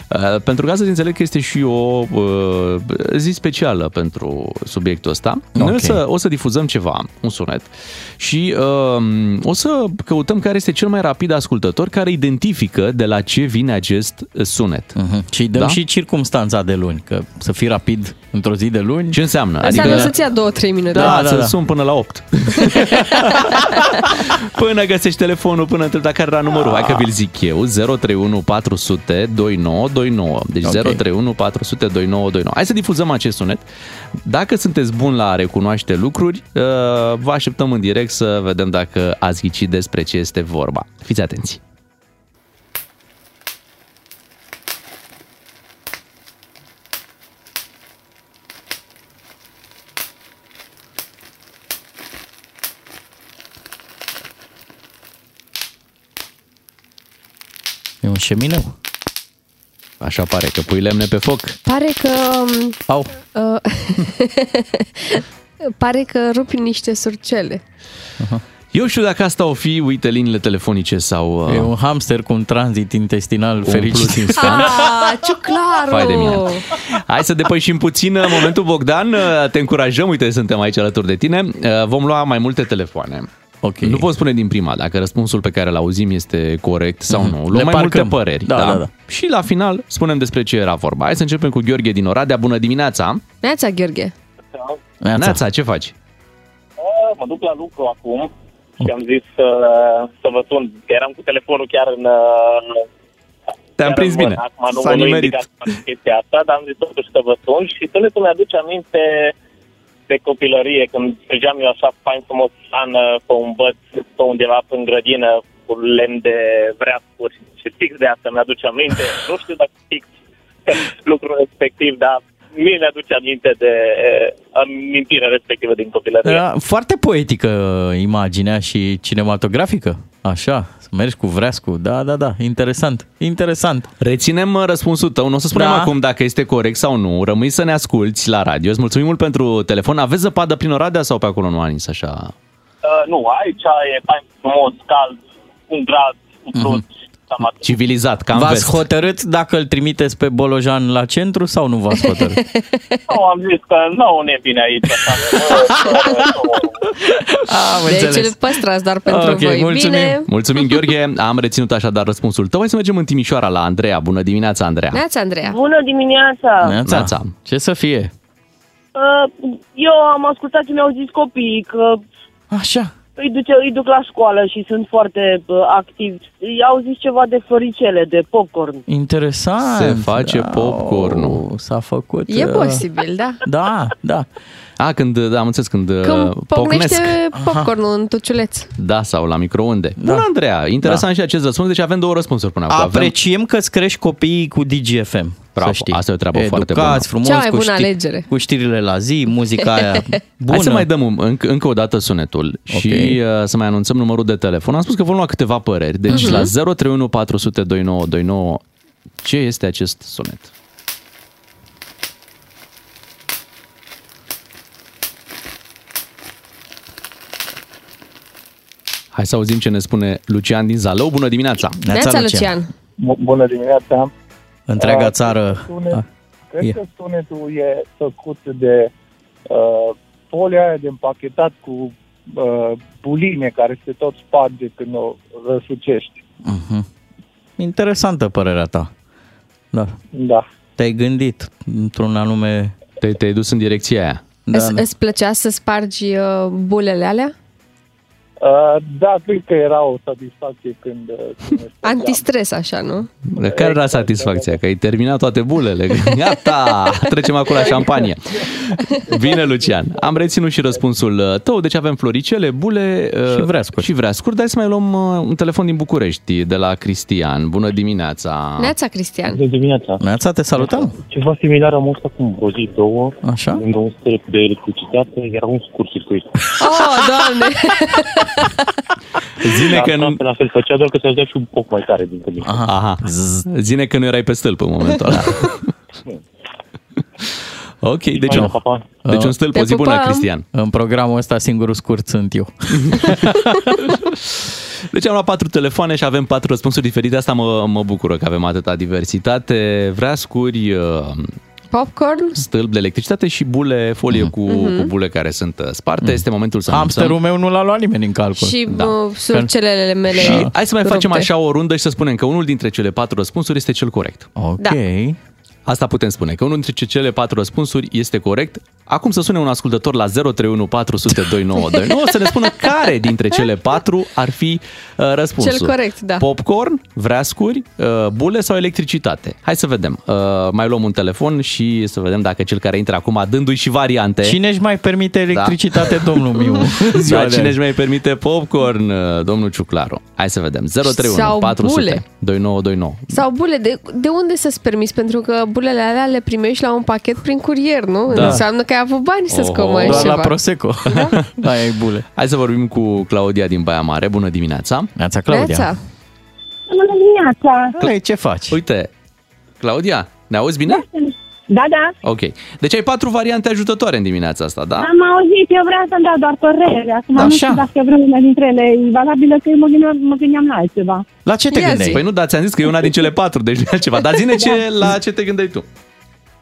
uh, pentru că astăzi înțeleg că este și o uh, zi specială pentru subiectul ăsta. Noi o, Ok. să, o să difuzăm ceva, un sunet, și uh, o să căutăm care este cel mai rapid ascultător care identifică de la ce vine acest sunet. Mhm. Și dăm Da? și circumstanța de luni, că să fii rapid într-o zi de luni. Ce înseamnă? Înseamnă să-ți ia 2-3 minute. Da, Da, da, da, să da. sun până la 8. până găsești telefonul, până întreb dacă care era numărul. Hai că vi-l zic eu. 031 400 2929. Deci Ok. 031 400 2929. Hai să difuzăm acest sunet. Dacă sunteți buni la a recunoaște lucruri, uh, vă așteptăm în direct să vedem dacă ați ghicit despre ce este vorba. Fiți atenți! E un șemineu. Așa pare că pui lemne pe foc. Pare că... Au. Uh, pare că rupi niște surcele. Eu știu dacă asta o fi, uite, liniile telefonice sau... Uh, E un hamster cu un tranzit intestinal umplut fericit. instant. Ah, ciuclaru! Fai de mine. Hai să depășim puțin uh, momentul, Bogdan. Uh, Te încurajăm, uite, suntem aici alături de tine. Uh, Vom lua mai multe telefoane. Ok. Nu pot spune din prima dacă răspunsul pe care îl auzim este corect sau nu. Luăm Le mai parcăm. multe păreri. Da, da, da. Și la final spunem despre ce era vorba. Hai să începem cu Gheorghe din Oradea. Bună dimineața! Neața, Gheorghe. Neața. Neața, ce faci? Mă duc la lucru acum și am zis să, să vă sun. că Eram cu telefonul chiar în... uh, Te-am chiar prins în mână. bine. Acum nu, S-a nu nimerit. indicat chestia asta, dar am zis totuși să vă sun și sunetul mi-aduce aminte de copilărie, când mergeam eu așa fain frumos ană pe un băț, pe undeva în grădină, cu lemn de vreascuri și fix de asta mi-aduce aminte. Nu știu dacă fix lucrul respectiv, dar mie mi-aduce aminte de eh, amintirea respectivă din copilărie. Era foarte poetică imaginea și cinematografică. Așa, să mergi cu vreascu. Da, da, da. Interesant. Interesant. Reținem uh, răspunsul tău, nu o să spunem Da. acum dacă este corect sau nu. Rămâi să ne asculti la radio. Îți mulțumim mult pentru telefon. Aveți zăpadă prin Oradea sau pe acolo nu a nins așa? Uh, nu, aici e fain frumos, cald, un grad, cu fruct. Cam atât. Civilizat, cam V-ați vest. hotărât dacă îl trimiteți pe Bolojan la centru sau nu v-ați hotărât? Nu, am zis că nu ne vine aici. Așa. Am Deci înțeles. îl păstrați doar pentru Ok, voi. mulțumim. Bine. Mulțumim, Gheorghe. Am reținut așadar răspunsul tău. Hai să mergem în Timișoara la Andreea. Bună dimineața, Andreea. Neața, Andreea. Bună dimineața! Neața. Neața. Ce să fie? Uh, Eu am ascultat ce mi-au zis copiii, că Așa. Îi, duce, îi duc la școală și sunt foarte uh, activi. Au zis ceva de floricele, de popcorn. Interesant. Se face popcorn-ul. S-a făcut. E uh, posibil, da. Da, da. A, când, da, am înțeles, când, Când uh, pocnesc. pocnește popcornul în tuciuleț. Da, sau la microunde. Da. Bună, Andreea. Interesant și acest răspuns. Deci avem două răspunsuri până acum. Avem... Apreciem că îți crești copiii cu DGFM. Bravo, să știi. asta e o treabă Educați, foarte bună. frumos, Cea mai cu, bună alegere. cu știrile la zi, muzica aia bună. Hai să mai dăm un, încă, încă o dată sunetul Ok. și uh, să mai anunțăm numărul de telefon. Am spus că vom lua câteva păreri. Deci Mhm. la 031 400 2929 ce este acest sunet? Hai să auzim ce ne spune Lucian din Zalău. Bună dimineața! Neața, Lucian. Bună dimineața! Întreaga Uh, țară. Sunet, Ah, cred e. că sunetul e făcut de uh, folia aia de împachetat cu uh, buline care se tot sparge când o răsucești. Mhm. Interesantă părerea ta. Da. Da. Te-ai gândit într-un anume... Te, te-ai dus în direcția aia. Da, Îți, da. îți plăcea să spargi uh, bulele alea? Uh, da, cred că era o satisfacție când... uh, când Antistres, așa, nu? Care era satisfacția? Că ai terminat toate bulele. Gata! Trecem acum la șampanie. Bine, Lucian. Am reținut și răspunsul uh, tău. Deci avem floricele, bule uh, Și vreascuri. Și vreascuri. Dar hai să mai luăm uh, un telefon din București, de la Cristian. Bună dimineața! Neața, Cristian. De dimineața. Neața, te salutăm. Ceva similar am fost acum vreo zi, două, Așa? lângă un stâlp de electricitate, era un scurt circuit. Oh, doamne! Zine că nu... La fel făcea, doar că se dea și un pic mai tare din mine. Aha. Aha. Zine că nu erai pe stâlp în momentul ăla. ok, deci, Faină, un, pa, pa. deci un stâlp, Te o zi bună, pupăm. Cristian. În programul ăsta singurul scurt sunt eu. Deci am luat patru telefoane și avem patru răspunsuri diferite. Asta mă, mă bucură că avem atâta diversitate. Vreascuri, uh, Popcorn? stâlp de electricitate și bule, folie cu, Mhm. cu bule care sunt uh, sparte. Este momentul să Hamsterul anunțăm. meu nu l-a luat nimeni în calcul. Și Da. da. surcelele mele Și hai să mai facem rupte. așa o rundă și să spunem că unul dintre cele patru răspunsuri este cel corect. Ok. Da. Asta putem spune, că unul dintre cele patru răspunsuri este corect. Acum să sune un ascultător la 031 400 2929 să ne spună care dintre cele patru ar fi uh, răspunsul. Cel corect, da. Popcorn, vreascuri, uh, bule sau electricitate. Hai să vedem. Uh, mai luăm un telefon și să vedem dacă cel care intră acum dându-i și variante. Cine își mai permite electricitate, domnul Miu? Ziua Da, de cine azi. își mai permite popcorn, uh, domnul Ciuclaru. Hai să vedem. 031 Sau 400 bule. 2929. Sau bule, de, de unde să-ți permiți? Pentru că bulele alea le primești la un pachet prin curier, nu? Da. Înseamnă că ai avut bani să-ți Oho. comanzi Doar ceva. la Prosecco. Da? Aia e bule. Hai să vorbim cu Claudia din Baia Mare. Bună dimineața! Neața, Claudia. Neața. Bună dimineața! Ei, ce faci? Uite, Claudia, ne auzi bine? Da, da, Ok. Deci ai patru variante ajutătoare în dimineața asta, da? am auzit, eu vreau să-mi dau doar părere. Acum nu Așa. știu dacă vreuna dintre ele e valabilă, că eu mă gândeam, mă gândeam la altceva. La ce te Ia gândeai? zi. Păi nu, dar ți-am zis că e una din cele patru, deci nu e altceva. Dar zine ce, la ce te gândeai tu.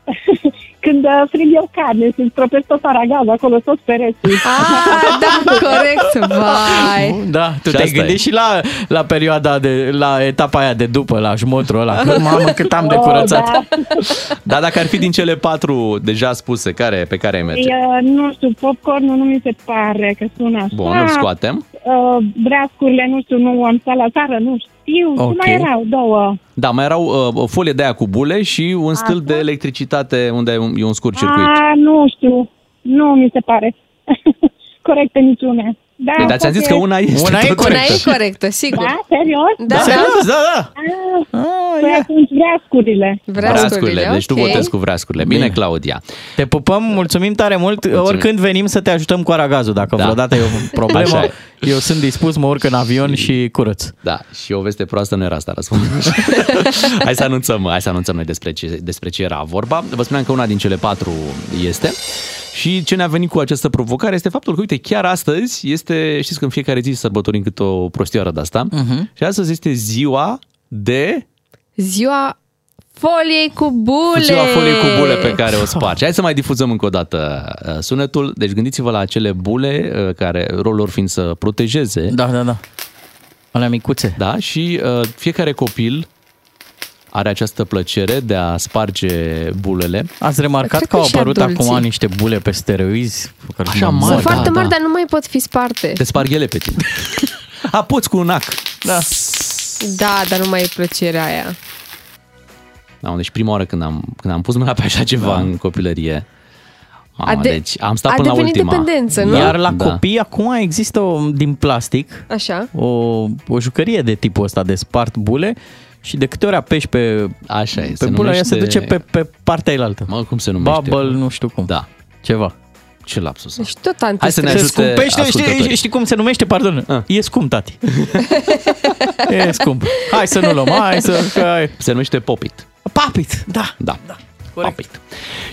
Când uh, frig eu carne și stropesc tot aragaz acolo, tot pereții. Ah, da, corect. Vai. Da, tu Și te-ai asta gândit e. și la, la perioada de, la etapa aia de după, la jmotrul ăla. Că, mamă, cât am de Oh, curățat. da. Dar dacă ar fi din cele patru deja spuse, care, pe care ai merge? Uh, nu știu, popcornul nu mi se pare că sună așa. Bun, îl scoatem. Uh, breascurile, nu știu, nu am stat la țară, nu știu. Ok. Ce mai erau? Două. Da, mai erau uh, o folie de aia cu bule și un stâlp de electricitate unde e un, e un scurt circuit. A, nu știu. Nu mi se pare. Corectă niciuna. Da, Păi, dar ți-am zis că poate- una este Una e tot Una corectă. e corectă, sigur. Da, serios? Da, da. Serios? Da, da. Ah, Ah, păi ia. atunci vreascurile. Vreascurile, deci tu ok. votezi cu vreascurile. Bine, Bine. Claudia. Te pupăm, mulțumim tare mult. Oricând venim să te ajutăm cu aragazul. Dacă Da. vreodată e o problemă, Așa e. eu sunt dispus, mă urc în avion și curăț. Da, și o veste proastă nu era asta răspunsul. hai să anunțăm, hai să anunțăm noi despre ce, despre ce era vorba. Vă spuneam că una din cele patru este. Și ce ne-a venit cu această provocare este faptul că, uite, chiar astăzi este, știți că în fiecare zi sărbătorim cât o prostioară de asta, uh-huh. și astăzi este ziua de Ziua foliei cu bule. ziua foliei cu bule pe care o spargi. Hai să mai difuzăm încă o dată uh, sunetul. Deci gândiți-vă la acele bule uh, care rolul lor fiind să protejeze. Da, da, da. Alea micuțe. Da, și uh, fiecare copil are această plăcere de a sparge bulele. Ați remarcat Cred că că au și apărut adulții. acum niște bule pe steroizi? pe care Așa sunt mari, Sunt mari. foarte da, mari, da. dar nu mai pot fi sparte. Te sparg ele pe tine. A, poți cu un ac. Da. Da, dar nu mai e plăcerea aia. Da, deci prima oară când am, când am pus mâna pe așa ceva da. în copilărie, Mamă, A de- deci am stat a până la devenit ultima. dependență, nu? Iar la Da. copii acum există o, din plastic Așa. o, o jucărie de tipul ăsta de spart bule și de câte ori apeși pe, Așa e, pe se bula aia se numește- duce pe, pe partea elaltă. Mă, cum se numește? Bubble, nu știu cum. Da. Ceva. Ce lapsus. Deci tot antistres. Hai să ne Se ajute scumpește, știi, ascultătorii. știi cum se numește, pardon? Ah. E scump, tati. e scump. Hai să nu luăm, hai să... Că ai... Se numește popit. Papit, da. Da. da. Popit.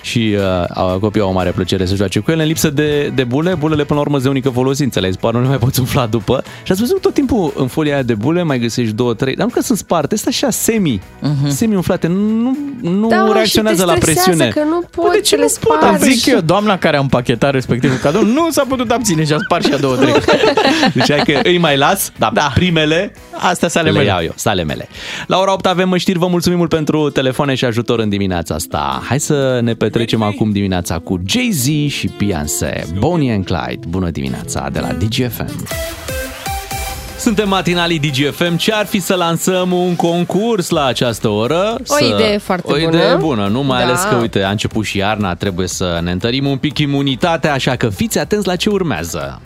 Și uh, copiii au o mare plăcere să joace cu ele în lipsă de, de bule. Bulele până la urmă sunt de unică folosință. Le spar, nu le mai poți umfla după. Și ați văzut tot timpul în folia aia de bule mai găsești două, trei. Dar nu că sunt sparte, sunt așa semi, uh-huh. semi umflate. Nu, nu da, reacționează și te la stresează presiune. că nu Bă, poți de ce să nu le pot? Dar spargi. zic eu, doamna care a împachetat respectivul cadou, nu s-a putut abține și a spart și a două, trei. Deci hai că îi mai las, dar da. primele Astea să ale le mele. iau eu, sale mele. La ora 8 avem știri, vă mulțumim mult pentru telefoane și ajutor în dimineața asta. Hai să ne petrecem acum dimineața cu Jay-Z și Beyoncé, Bonnie and Clyde. Bună dimineața de la DGFM. Suntem matinalii DGFM. Ce ar fi să lansăm un concurs la această oră? O să... idee foarte o bună. idee bună, nu? Mai Da. ales că, uite, a început și iarna, trebuie să ne întărim un pic imunitatea, așa că fiți atenți la ce urmează.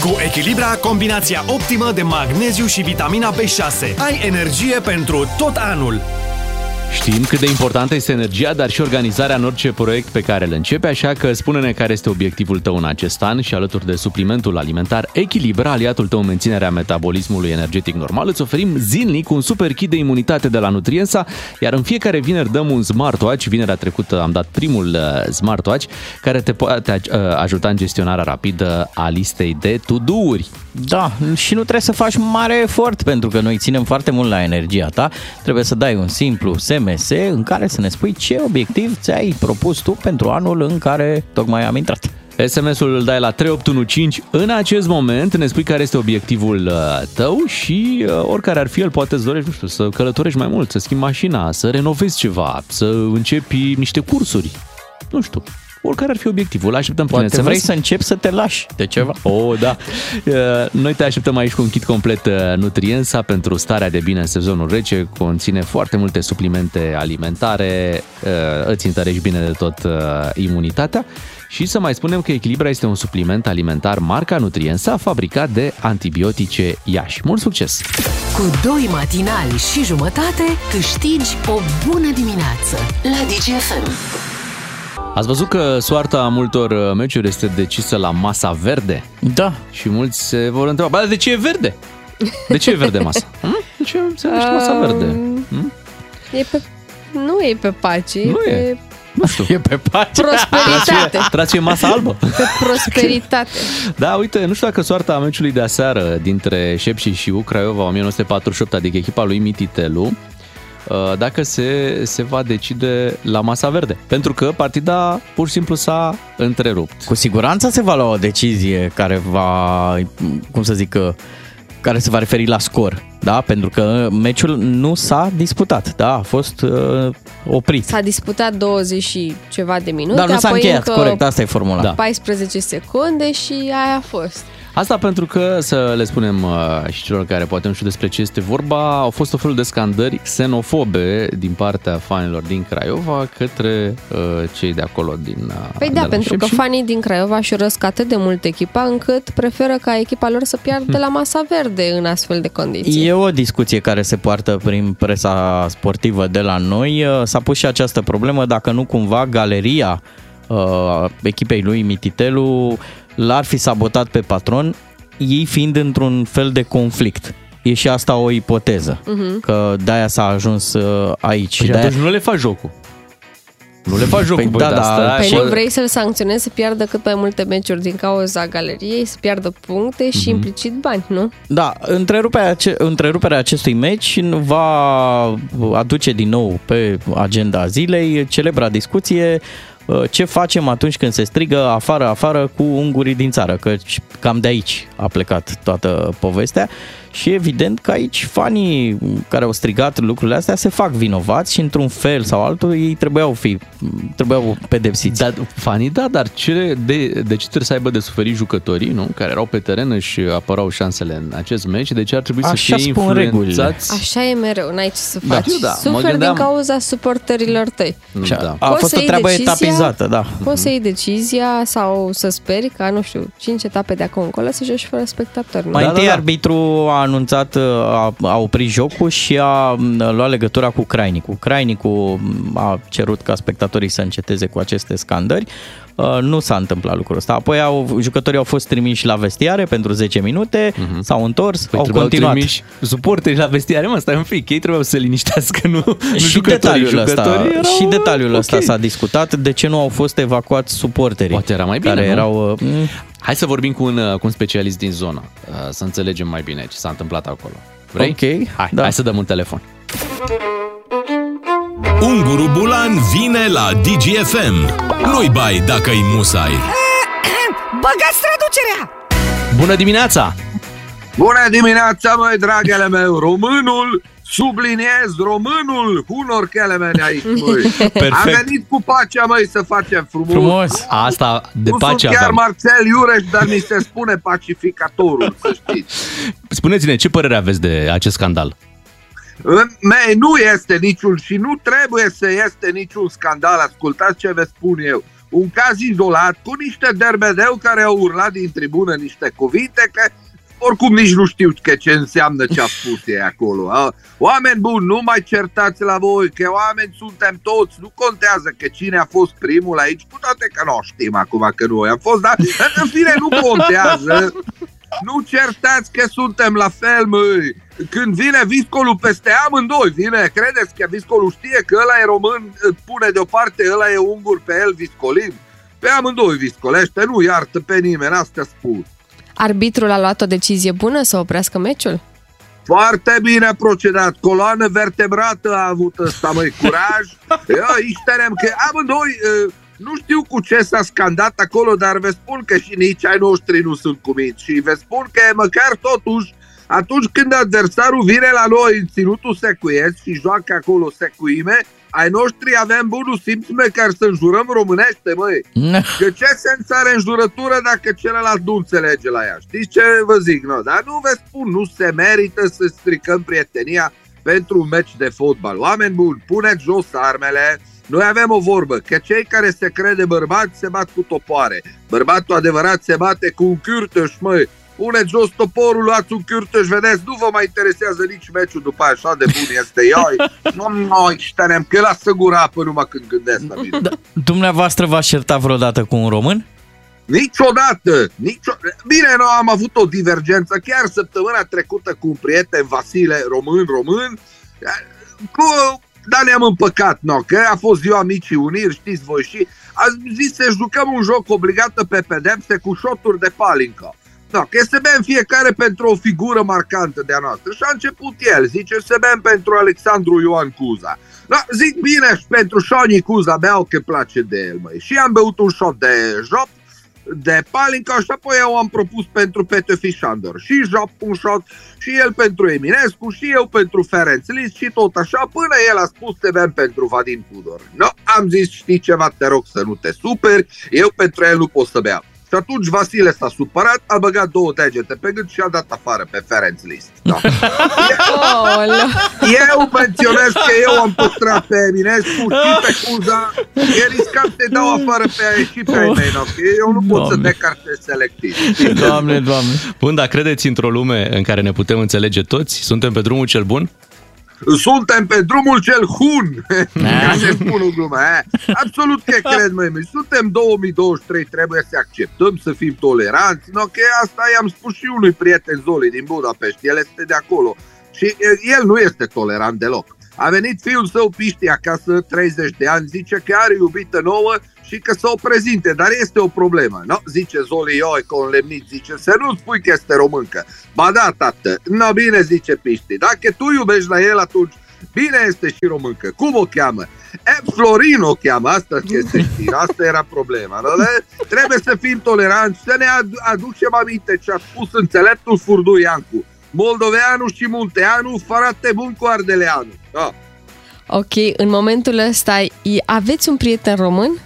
Cu Echilibra, combinația optimă de magneziu și vitamina B6. Ai energie pentru tot anul. Știm cât de importantă este energia, dar și organizarea în orice proiect pe care îl începe, așa că spune-ne care este obiectivul tău în acest an și alături de suplimentul alimentar Echilibra, aliatul tău în menținerea metabolismului energetic normal, îți oferim zilnic un super kit de imunitate de la Nutriensa, iar în fiecare vineri dăm un smartwatch. Vinerea trecută am dat primul uh, smartwatch care te poate uh, ajuta în gestionarea rapidă a listei de to-do-uri. Da, și nu trebuie să faci mare efort, pentru că noi ținem foarte mult la energia ta. Trebuie să dai un simplu SMS în care să ne spui ce obiectiv ți-ai propus tu pentru anul în care tocmai am intrat. SMS-ul îl dai la 3815 în acest moment, ne spui care este obiectivul uh, tău și uh, oricare ar fi el, poate îți dorești, nu știu, să călătorești mai mult, să schimbi mașina, să renovezi ceva, să începi niște cursuri, nu știu. Oricare ar fi obiectivul, așteptăm prin Poate SMS. vrei să începi să te lași de ceva. Oh, da. Uh, Noi te așteptăm aici cu un kit complet uh, Nutriensa pentru starea de bine în sezonul rece. Conține foarte multe suplimente alimentare, uh, îți întărești bine de tot uh, imunitatea. Și să mai spunem că Echilibra este un supliment alimentar marca Nutriensa fabricat de antibiotice Iași. Mult succes! Cu doi matinali și jumătate câștigi o bună dimineață la DGFM. Ați văzut că soarta multor uh, meciuri este decisă la masa verde? Da. Și mulți se vor întreba, "Bă, de ce e verde? De ce e verde masa? Hm? De ce se numește masa verde? Hm? E pe... Nu e pe pace, Nu e e. pe Nu știu. E pe pace. prosperitate. Trație masa albă. Pe prosperitate. Da, uite, nu știu dacă soarta meciului de aseară dintre Șepși și U Craiova 1948, adică echipa lui Mititelu, uh, dacă se, se va decide la masa verde. Pentru că partida pur și simplu s-a întrerupt. Cu siguranță se va lua o decizie care va, cum să zic, care se va referi la scor, da? Pentru că meciul nu s-a disputat, da? A fost uh, oprit. S-a disputat 20 și ceva de minute, Dar nu s-a apoi încheiat, încă corect, asta e formula. Da. 14 secunde și aia a fost. Asta pentru că, să le spunem uh, și celor care poate nu știu despre ce este vorba, au fost o felul de scandări xenofobe din partea fanilor din Craiova către uh, cei de acolo din uh, Păi de da, la pentru că Șepși. fanii din Craiova și urăsc atât de mult echipa încât preferă ca echipa lor să piardă de la masa verde în astfel de condiții. E o discuție care se poartă prin presa sportivă de la noi. Uh, S-a pus și această problemă dacă nu cumva galeria uh, echipei lui Mititelu l-ar fi sabotat pe patron, ei fiind într-un fel de conflict. E și asta o ipoteză, Mhm. că de-aia s-a ajuns uh, aici. Păi și de-aia... atunci nu le faci jocul. Nu le faci jocul, Păi băi, da, de da, asta Păi și- nu vrei să-l sancționezi să piardă cât mai multe meciuri din cauza galeriei, să piardă puncte și Mhm. implicit bani, nu? Da, întreruperea, ace- întreruperea acestui meci va aduce din nou pe agenda zilei celebra discuție uh, ce facem atunci când se strigă afară, afară cu ungurii din țară, că cam de aici a plecat toată povestea și evident că aici fanii care au strigat lucrurile astea se fac vinovați și într-un fel sau altul ei trebuiau fi trebuiau pedepsiți. Dar fanii, da, dar ce, de, de ce trebuie să aibă de suferit jucătorii, nu? Care erau pe teren și apărau șansele în acest meci, de ce ar trebui Așa să fie spun regulile. influențați? Așa e mereu, n-ai ce să Da, faci. știu, da, mă Suferi gândeam- din cauza suporterilor tăi. Da. A Poți fost să o iei treabă decizia- etapizată, da. Poți să iei decizia sau să speri ca, nu știu, 5 etape de acum încolo să joci fără spectatori. nu? Mai întâi arbitru a anunțat, a, a oprit jocul și a m, luat legătura cu Crainicul. Crainicul m, a cerut ca spectatorii să înceteze cu aceste scandări. Uh, Nu s-a întâmplat lucrul ăsta. Apoi au, jucătorii au fost trimiși la vestiare pentru 10 minute, s-au întors, Păi au trebuiau continuat. trimiși suporteri la vestiare, mă, stai un pic, ei trebuiau să se liniștească, nu, nu și jucătorii. detaliul ăsta, Jucătorii erau, și detaliul ok. ăsta s-a discutat, de ce nu au fost evacuați suporterii. Poate era mai bine, care nu? erau uh, m, Hai să vorbim cu un, uh, cu un specialist din zonă, uh, să înțelegem mai bine ce s-a întâmplat acolo. Vrei? Ok, Hai, da. hai să dăm un telefon. Unguru Bulan vine la DGFM. Nu-i bai dacă-i musai. Băgați traducerea! Bună dimineața! Bună dimineața, măi, dragele meu! Românul subliniez românul unor kelemeni aici, măi. Perfect. A venit cu pacea, măi, să facem frumos. Frumos. Asta de nu pace sunt chiar aveam. Marcel Iureș, dar mi se spune pacificatorul, să știți. Spuneți-ne, ce părere aveți de acest scandal? Mei, nu este niciun și nu trebuie să este niciun scandal, ascultați ce vă spun eu. Un caz izolat cu niște derbedeu care au urlat din tribună niște cuvinte că oricum nici nu știu că ce înseamnă ce a spus ei acolo. A? Oameni buni, nu mai certați la voi, că oameni suntem toți, nu contează că cine a fost primul aici, cu toate că nu știm acum că noi am fost, dar în fine nu contează. Nu certați că suntem la fel, măi. Când vine viscolul peste amândoi, vine, credeți că viscolul știe că ăla e român, îl pune deoparte, ăla e ungur, pe el viscolim? Pe amândoi viscolește, nu iartă pe nimeni, asta spun. Arbitrul a luat o decizie bună să oprească meciul? Foarte bine a procedat. Coloană vertebrată a avut ăsta, măi, curaj. Eu ișterem că amândoi, uh, nu știu cu ce s-a scandat acolo, dar vă spun că și nici ai noștri nu sunt cuminți. Și vă spun că măcar totuși, atunci când adversarul vine la noi în ținutul secuiesc și joacă acolo secuime, ai noștri avem bunul simț măcar să înjurăm românește, măi. Că ce sens are înjurătură dacă celălalt nu înțelege la ea? Știți ce vă zic, nu? Dar nu vă spun, nu se merită să stricăm prietenia pentru un meci de fotbal. Oameni buni, puneți jos armele, noi avem o vorbă, că cei care se crede bărbați se bat cu topoare. Bărbatul adevărat se bate cu un cârtăș, măi. Puneți jos toporul, luați un cârtăș, vedeți, nu vă mai interesează nici meciul după aia, așa de bun este. Ioi, nu noi șterem, că lasă gura apă numai când gândesc la mine. Da. Dumneavoastră v-ați certat vreodată cu un român? Niciodată! Nicio... Bine, noi am avut o divergență chiar săptămâna trecută cu un prieten, Vasile, român, român, cu... dar ne-am împăcat, no, că a fost ziua micii uniri, știți voi, și a zis să jucăm un joc obligată pe pedepse cu șoturi de palincă. Da, că să bem fiecare pentru o figură marcantă de-a noastră. Și a început el, zice, să bem pentru Alexandru Ioan Cuza. Da, zic bine, și pentru Șoni Cuza beau că place de el, măi. Și am beut un shot de joc, de palinca și apoi eu am propus pentru Pete Fișandor. Și Jop un shot, și el pentru Eminescu, și eu pentru Ferenc Lis și tot așa, până el a spus te bem pentru Vadim Tudor. No, am zis, știi ceva, te rog să nu te superi, eu pentru el nu pot să beau. Și atunci Vasile s-a supărat, a băgat două degete pe gât și a dat afară pe Ferenc List. Da. eu menționez că eu am păstrat pe Eminescu și pe Cuza. E riscant să dau afară pe și pe ai mei, no? Că eu nu pot să Doamne. decartez selectiv. Doamne, doamne. Bun, dar credeți într-o lume în care ne putem înțelege toți? Suntem pe drumul cel bun? Suntem pe drumul cel hun, ca se spun în glumă. eh? Absolut că cred, măi, măi. Suntem 2023, trebuie să acceptăm, să fim toleranți. No, că asta i-am spus și unui prieten Zoli din Budapest, el este de acolo. Și eh, el nu este tolerant deloc. A venit fiul său Piști acasă, 30 de ani, zice că are iubită nouă și că să o prezinte, dar este o problemă. No, zice Zoli Ioi, cu un lemnit, zice, să nu spui că este româncă. Ba da, tată, no bine, zice Piști, dacă tu iubești la el, atunci bine este și româncă. Cum o cheamă? E, Florin o cheamă, asta este știi, asta era problema. No? De- Trebuie să fim toleranți, să ne adu- aducem aminte ce a spus înțeleptul Furdu Iancu. Moldoveanu și Munteanu, frate bun cu Ardeleanu. Da. Ok, în momentul ăsta i- aveți un prieten român?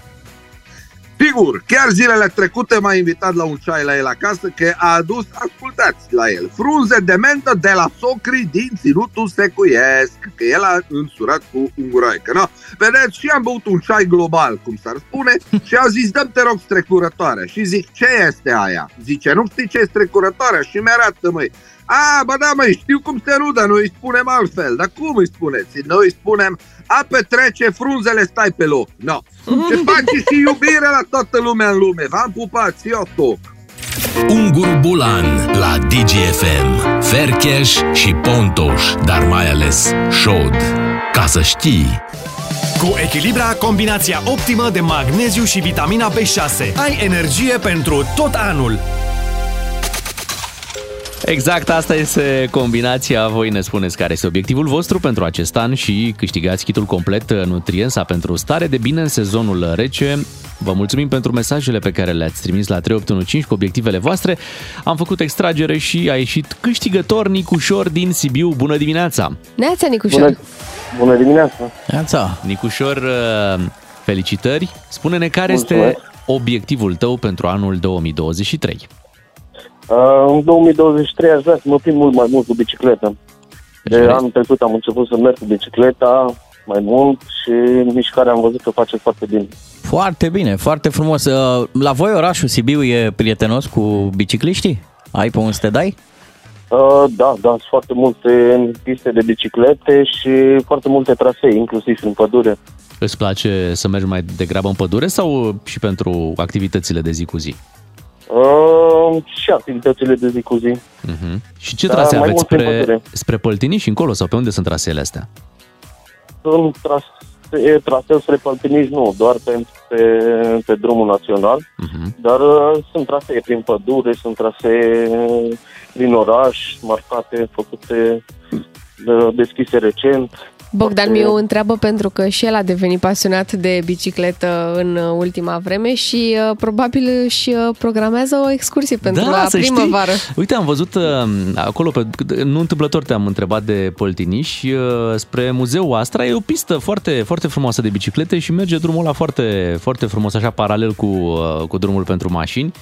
Sigur, chiar zilele trecute m-a invitat la un ceai la el acasă că a adus, ascultați la el, frunze de mentă de la socri din ținutul secuiesc, că el a însurat cu unguroică, no? Vedeți, și am băut un ceai global, cum s-ar spune, și a zis, dăm te rog strecurătoare. Și zic, ce este aia? Zice, nu știi ce e strecurătoare? Și mi-arată, măi. A, bă da, măi, știu cum se rudă, noi îi spunem altfel. Dar cum îi spuneți? Noi îi spunem, a petrece, frunzele stai pe loc. No. Ce face și iubire la toată lumea în lume. V-am pupat, eu top. Ungur Bulan la DGFM. Fercheș și Pontoș, dar mai ales Șod. Ca să știi... Cu Echilibra, combinația optimă de magneziu și vitamina B6. Ai energie pentru tot anul. Exact, asta este combinația. Voi ne spuneți care este obiectivul vostru pentru acest an și câștigați kitul complet Nutriensa pentru stare de bine în sezonul rece. Vă mulțumim pentru mesajele pe care le-ați trimis la 3815 cu obiectivele voastre. Am făcut extragere și a ieșit câștigător Nicușor din Sibiu. Bună dimineața! Neața, Nicușor. Bună, bună dimineața! Neața! Nicușor, uh, felicitări! Spune-ne care Mulțumesc. este obiectivul tău pentru anul 2023. Uh, în 2023 aș vrea să mă plimb mult mai mult cu bicicleta. De anul trecut am început să merg cu bicicleta mai mult și mișcarea am văzut că face foarte bine. Foarte bine, foarte frumos. Uh, La voi orașul Sibiu e prietenos cu bicicliștii? Ai pe unde să te dai? Uh, da, da, sunt foarte multe piste de biciclete și foarte multe trasee, inclusiv în pădure. Îți place să mergi mai degrabă în pădure sau și pentru activitățile de zi cu zi? Uh, și activitățile de zi cu zi. Uh-huh. Și ce Da, trasee mai aveți? mult în Spre, pădure. spre Păltini și încolo sau pe unde sunt traseele astea? Sunt trasee, traseu spre Păltiniș, nu, doar pe, pe, pe drumul național, uh-huh. dar uh, sunt trasee prin pădure, sunt trasee prin oraș, marcate, făcute, uh, deschise recent. Bogdan Miu întreabă pentru că și el a devenit pasionat de bicicletă în ultima vreme și uh, probabil își uh, programează o excursie pentru la Da, să primăvară. Știi, uite, am văzut uh, acolo, pe, nu întâmplător te-am întrebat de Păltiniș, uh, spre Muzeul Astra, e o pistă foarte, foarte frumoasă de biciclete și merge drumul ăla foarte, foarte frumos, așa paralel cu, uh, cu drumul pentru mașini.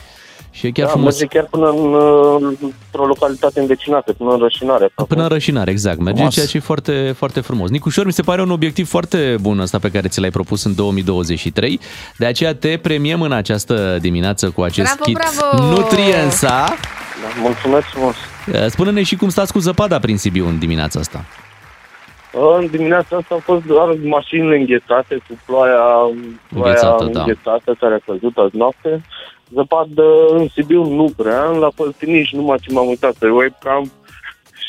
Și e chiar da, frumos. merge chiar până în, uh, într-o localitate învecinată, până în Rășinare. Până în rășinare, exact. Merge, Frumos. ceea ce e foarte, foarte frumos. Nicușor, mi se pare un obiectiv foarte bun ăsta pe care ți l-ai propus în 2023. De aceea te premiem în această dimineață cu acest Bravo, kit bravo! Nutriensa. Da, mulțumesc frumos! Spune-ne și cum stați cu zăpada prin Sibiu în dimineața asta. În dimineața asta au fost doar mașinile înghețate cu ploaia, ploaia Înghețată, da. înghețată care a căzut azi noapte. Zăpadă în Sibiu nu prea, la Păltiniș numai ce m-am uitat pe webcam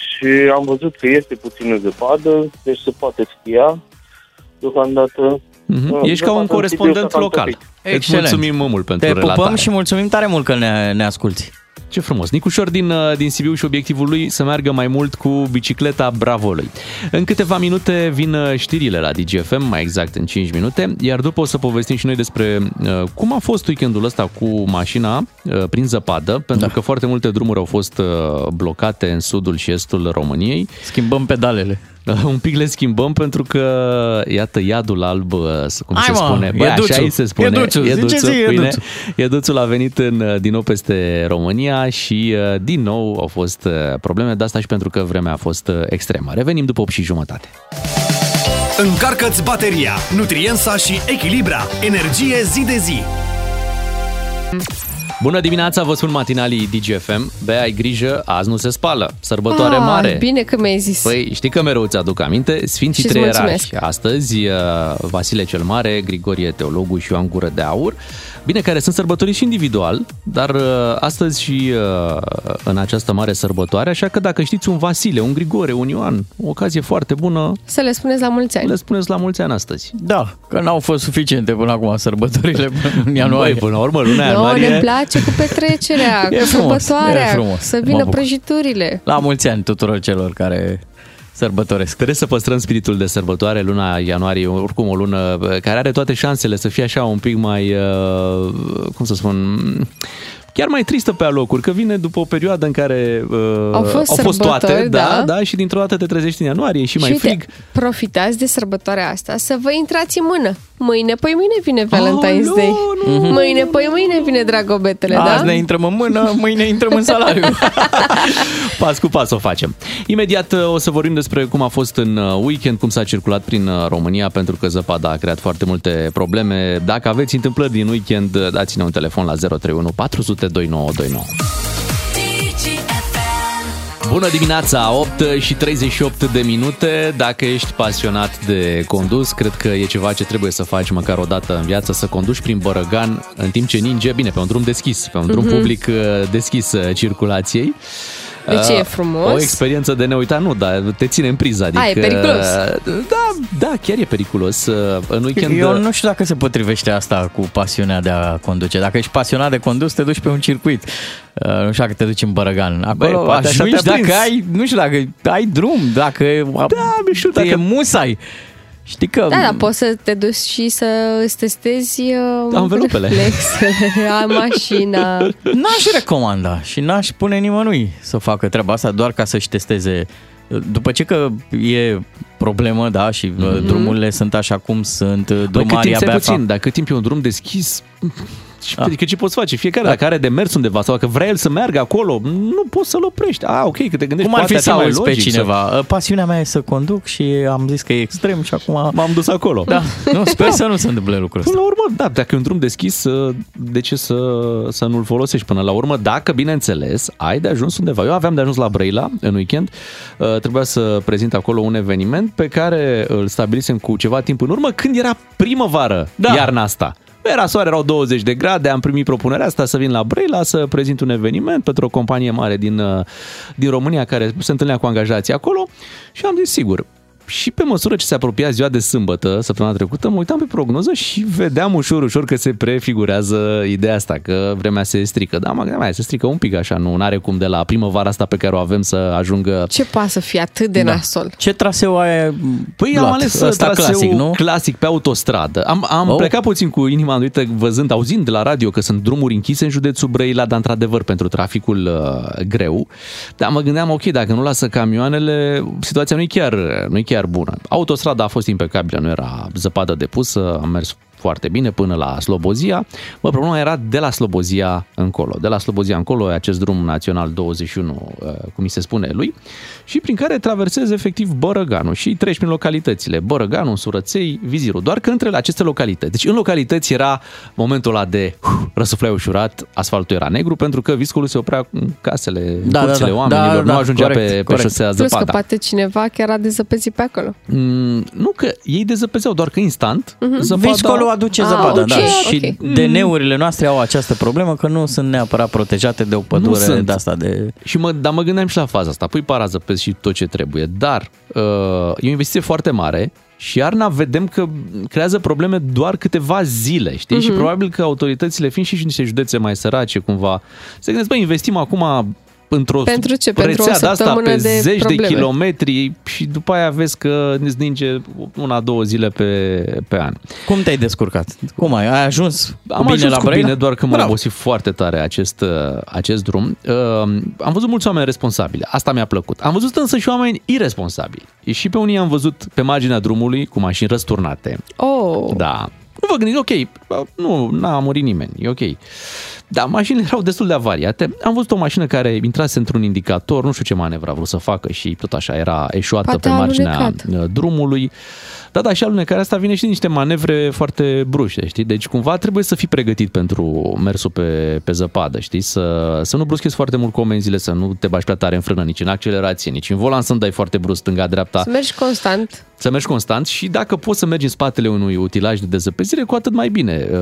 și am văzut că este puțină zăpadă, deci se poate schia deocamdată. Mhm. Uh, Ești ca un zăpadă în corespondent Sibiu s-a cam local. topit. Îți mulțumim mult pentru Te relatare. pupăm și mulțumim tare mult că ne, ne asculti. Ce frumos. Nicușor din, uh, din Sibiu și obiectivul lui să meargă mai mult cu bicicleta Bravo lui. În câteva minute vin uh, știrile la DGFM, mai exact în 5 minute, iar după o să povestim și noi despre uh, cum a fost weekendul ăsta cu mașina uh, prin zăpadă, pentru da. că foarte multe drumuri au fost uh, blocate în sudul și estul României. Schimbăm pedalele. Un pic le schimbăm pentru că, iată, iadul alb, uh, cum Hai, se mă, spune. Băi, Ieduțul, așa îi se spune. Ieduțul, ziceți uite, Ieduțul. Ieduțul a venit în, uh, din nou peste România și uh, din nou au fost uh, probleme de asta și pentru că vremea a fost uh, extremă. Revenim după 8 și jumătate. Încarcă-ți bateria, Nutriensa și Echilibra. Energie zi de zi. Bună dimineața, vă spun matinalii DGFM. Bea, ai grijă, azi nu se spală. Sărbătoare Ah, mare. Bine că mi-ai zis. Păi știi că mereu ți aduc aminte Sfinții Și-ți Treierași. mulțumesc. Astăzi uh, Vasile cel Mare, Grigorie Teologul și Ioan Gură de Aur. Bine, care sunt sărbătoriți și individual, dar uh, astăzi și uh, în această mare sărbătoare, așa că dacă știți un Vasile, un Grigore, un Ioan, o ocazie foarte bună, Să le spuneți la mulți ani. le spuneți la mulți ani astăzi. Da, că n-au fost suficiente până acum sărbătorile până în ianuarie. Băi, până la urmă, luna No, ianuarie... ne place cu petrecerea, E cu frumos, sărbătoarea, e frumos. să Mă vină bucur. prăjiturile. La mulți ani tuturor celor care sărbătoresc. Trebuie să păstrăm spiritul de sărbătoare. Luna ianuarie e oricum o lună uh, care are toate șansele să fie așa un pic mai, uh, cum să spun, chiar mai tristă pe alocuri, că vine după o perioadă în care uh, Au fost au fost toate, sărbători, da, da. da, și dintr-o dată te trezești în ianuarie, e și mai și uite, frig. profitați de sărbătoarea asta să vă intrați în mână. Mâine, păi mâine vine Valentine's Oh, Day. nu. Mâine, păi mâine vine dragobetele, Azi da? ne intrăm în mână, mâine intrăm în salariu. Pas cu pas o facem. Imediat uh, o să vorbim despre cum a fost în uh, weekend, cum s-a circulat prin uh, România, pentru că zăpada a creat foarte multe probleme. Dacă aveți întâmplări din weekend, uh, dați-ne un telefon la 031 400 2929. Bună dimineața, 8 și 38 de minute. Dacă ești pasionat de condus, cred că e ceva ce trebuie să faci măcar o dată în viață, să conduci prin Bărăgan în timp ce ninge, bine, pe un drum deschis, pe un drum Mhm. public uh, deschis uh, circulației. De ce e Uh, frumos? O experiență de neuitat, nu, dar te ține în priză. Adică, A, e periculos. Da, da, chiar e periculos. Uh, În weekend... Eu nu știu dacă se potrivește asta cu pasiunea de a conduce. Dacă ești pasionat de condus, te duci pe un circuit. Uh, Nu știu dacă te duci în Bărăgan. Acolo Băi, poate așa ajungi te-a dacă prins. ai, nu știu dacă ai drum, dacă da, nu știu, dacă... e dacă- musai. Știi că... Da, da, poți să te duci și să îți testezi uh, Anvelopele. reflexele, a, mașina. N-aș recomanda și n-aș pune nimănui să facă treaba asta doar ca să-și testeze după ce că e problemă, da, și mm-hmm. drumurile sunt așa cum sunt, Băi, cât drumarii timp stai abia puțin, fac... dacă timp e un drum deschis, și Ah. adică ce poți face? Fiecare, dacă are de mers undeva sau dacă vrea el să meargă acolo, nu poți să-l oprești. Ah, ok, că te gândești, Cum ar poate fi să mai auzi pe logic cineva? Să... Pasiunea mea e să conduc și am zis că e extrem și acum... M-am dus acolo. Da, nu, sper să nu se întâmple lucrul ăsta. Până la urmă, da, dacă e un drum deschis, de ce să, să nu-l folosești până la urmă? Dacă, bineînțeles, ai de ajuns undeva. Eu aveam de ajuns la Brăila în weekend, Uh, trebuia să prezint acolo un eveniment pe care îl stabilisem cu ceva timp în urmă, când era primăvară, da. iarna asta. Era soare, erau 20 de grade, am primit propunerea asta să vin la Brăila să prezint un eveniment pentru o companie mare din, uh, din România care se întâlnea cu angajații acolo și am zis sigur, și pe măsură ce se apropia ziua de sâmbătă, săptămâna trecută, mă uitam pe prognoză și vedeam ușor, ușor că se prefigurează ideea asta, că vremea se strică. Da, mă gândeam, mai se strică un pic așa, nu are cum de la primăvara asta pe care o avem să ajungă... Ce poate să fie atât de Da. nasol? Ce traseu ai Păi luat? am ales Ăsta traseu clasic, nu? clasic pe autostradă. Am, am Oh. oh. plecat puțin cu inima înduită văzând, auzind de la radio că sunt drumuri închise în județul Brăila, dar într-adevăr pentru traficul uh, greu. Dar mă gândeam, ok, dacă nu lasă camioanele, situația nu e chiar, nu e chiar bună. Autostrada a fost impecabilă, nu era zăpadă depusă, am mers foarte bine până la Slobozia. Bă, problema era de la Slobozia încolo. De la Slobozia încolo e acest drum național 21, uh, cum mi se spune lui, și prin care traversezi efectiv Bărăganul și treci prin localitățile Bărăganul, Surăței, Viziru. Doar că între aceste localități, deci în localități era momentul ăla de uh, răsuflai ușurat, asfaltul era negru pentru că viscolul se oprea în casele, Da, da, da, curțile da. oamenilor, Da, da, nu ajungea corect, pe, pe corect. șosea Plus că zăpada. poate cineva chiar a dezăpezit pe acolo. Mm, nu că ei dezăpezeau, doar că instant Mhm. zăpada... Viscolul aduce Ah, zăpadă, ok, da. Și ok. DN-urile noastre au această problemă că nu sunt neapărat protejate de o pădure sunt. de asta de... Și mă, dar mă gândeam și la faza asta, pui parazăpezi și tot ce trebuie, dar uh, e o investiție foarte mare și iarna vedem că creează probleme doar câteva zile, știi? Mm-hmm. Și Mhm. probabil că autoritățile, fiind și niște județe mai sărace cumva, se gândesc, băi, investim acum într-o Pentru ce? Pentru rețea o de asta săptămână pe de zeci probleme. de kilometri și după aia vezi că ne zdinge una, două zile pe, pe an. Cum te-ai descurcat? Cum ai? Ai ajuns cu Am bine ajuns la cu Brăila? bine, doar că m-a Bravo. obosit foarte tare acest, uh, acest drum. Uh, am văzut mulți oameni responsabili, asta mi-a plăcut. Am văzut însă și oameni irresponsabili. Și pe unii am văzut pe marginea drumului cu mașini răsturnate. Oh. Da. Nu vă gândiți, ok, bă, nu, n-a murit nimeni, e ok. Dar mașinile erau destul de avariate. Am văzut o mașină care intrase într-un indicator, nu știu ce manevra a vrut să facă și tot așa era eșuată Poate pe a marginea alunecat. uh, drumului. Da, da, și alunecarea asta vine și din niște manevre foarte bruște, știi? Deci cumva trebuie să fii pregătit pentru mersul pe, pe zăpadă, știi? Să, să nu bruschezi foarte mult comenzile, să nu te bași prea tare în frână, nici în accelerație, nici în volan să-mi dai foarte brusc stânga-dreapta Să mergi constant. Să mergi constant și dacă poți să mergi în spatele unui utilaj de dezăpezire, cu atât mai bine. Uh,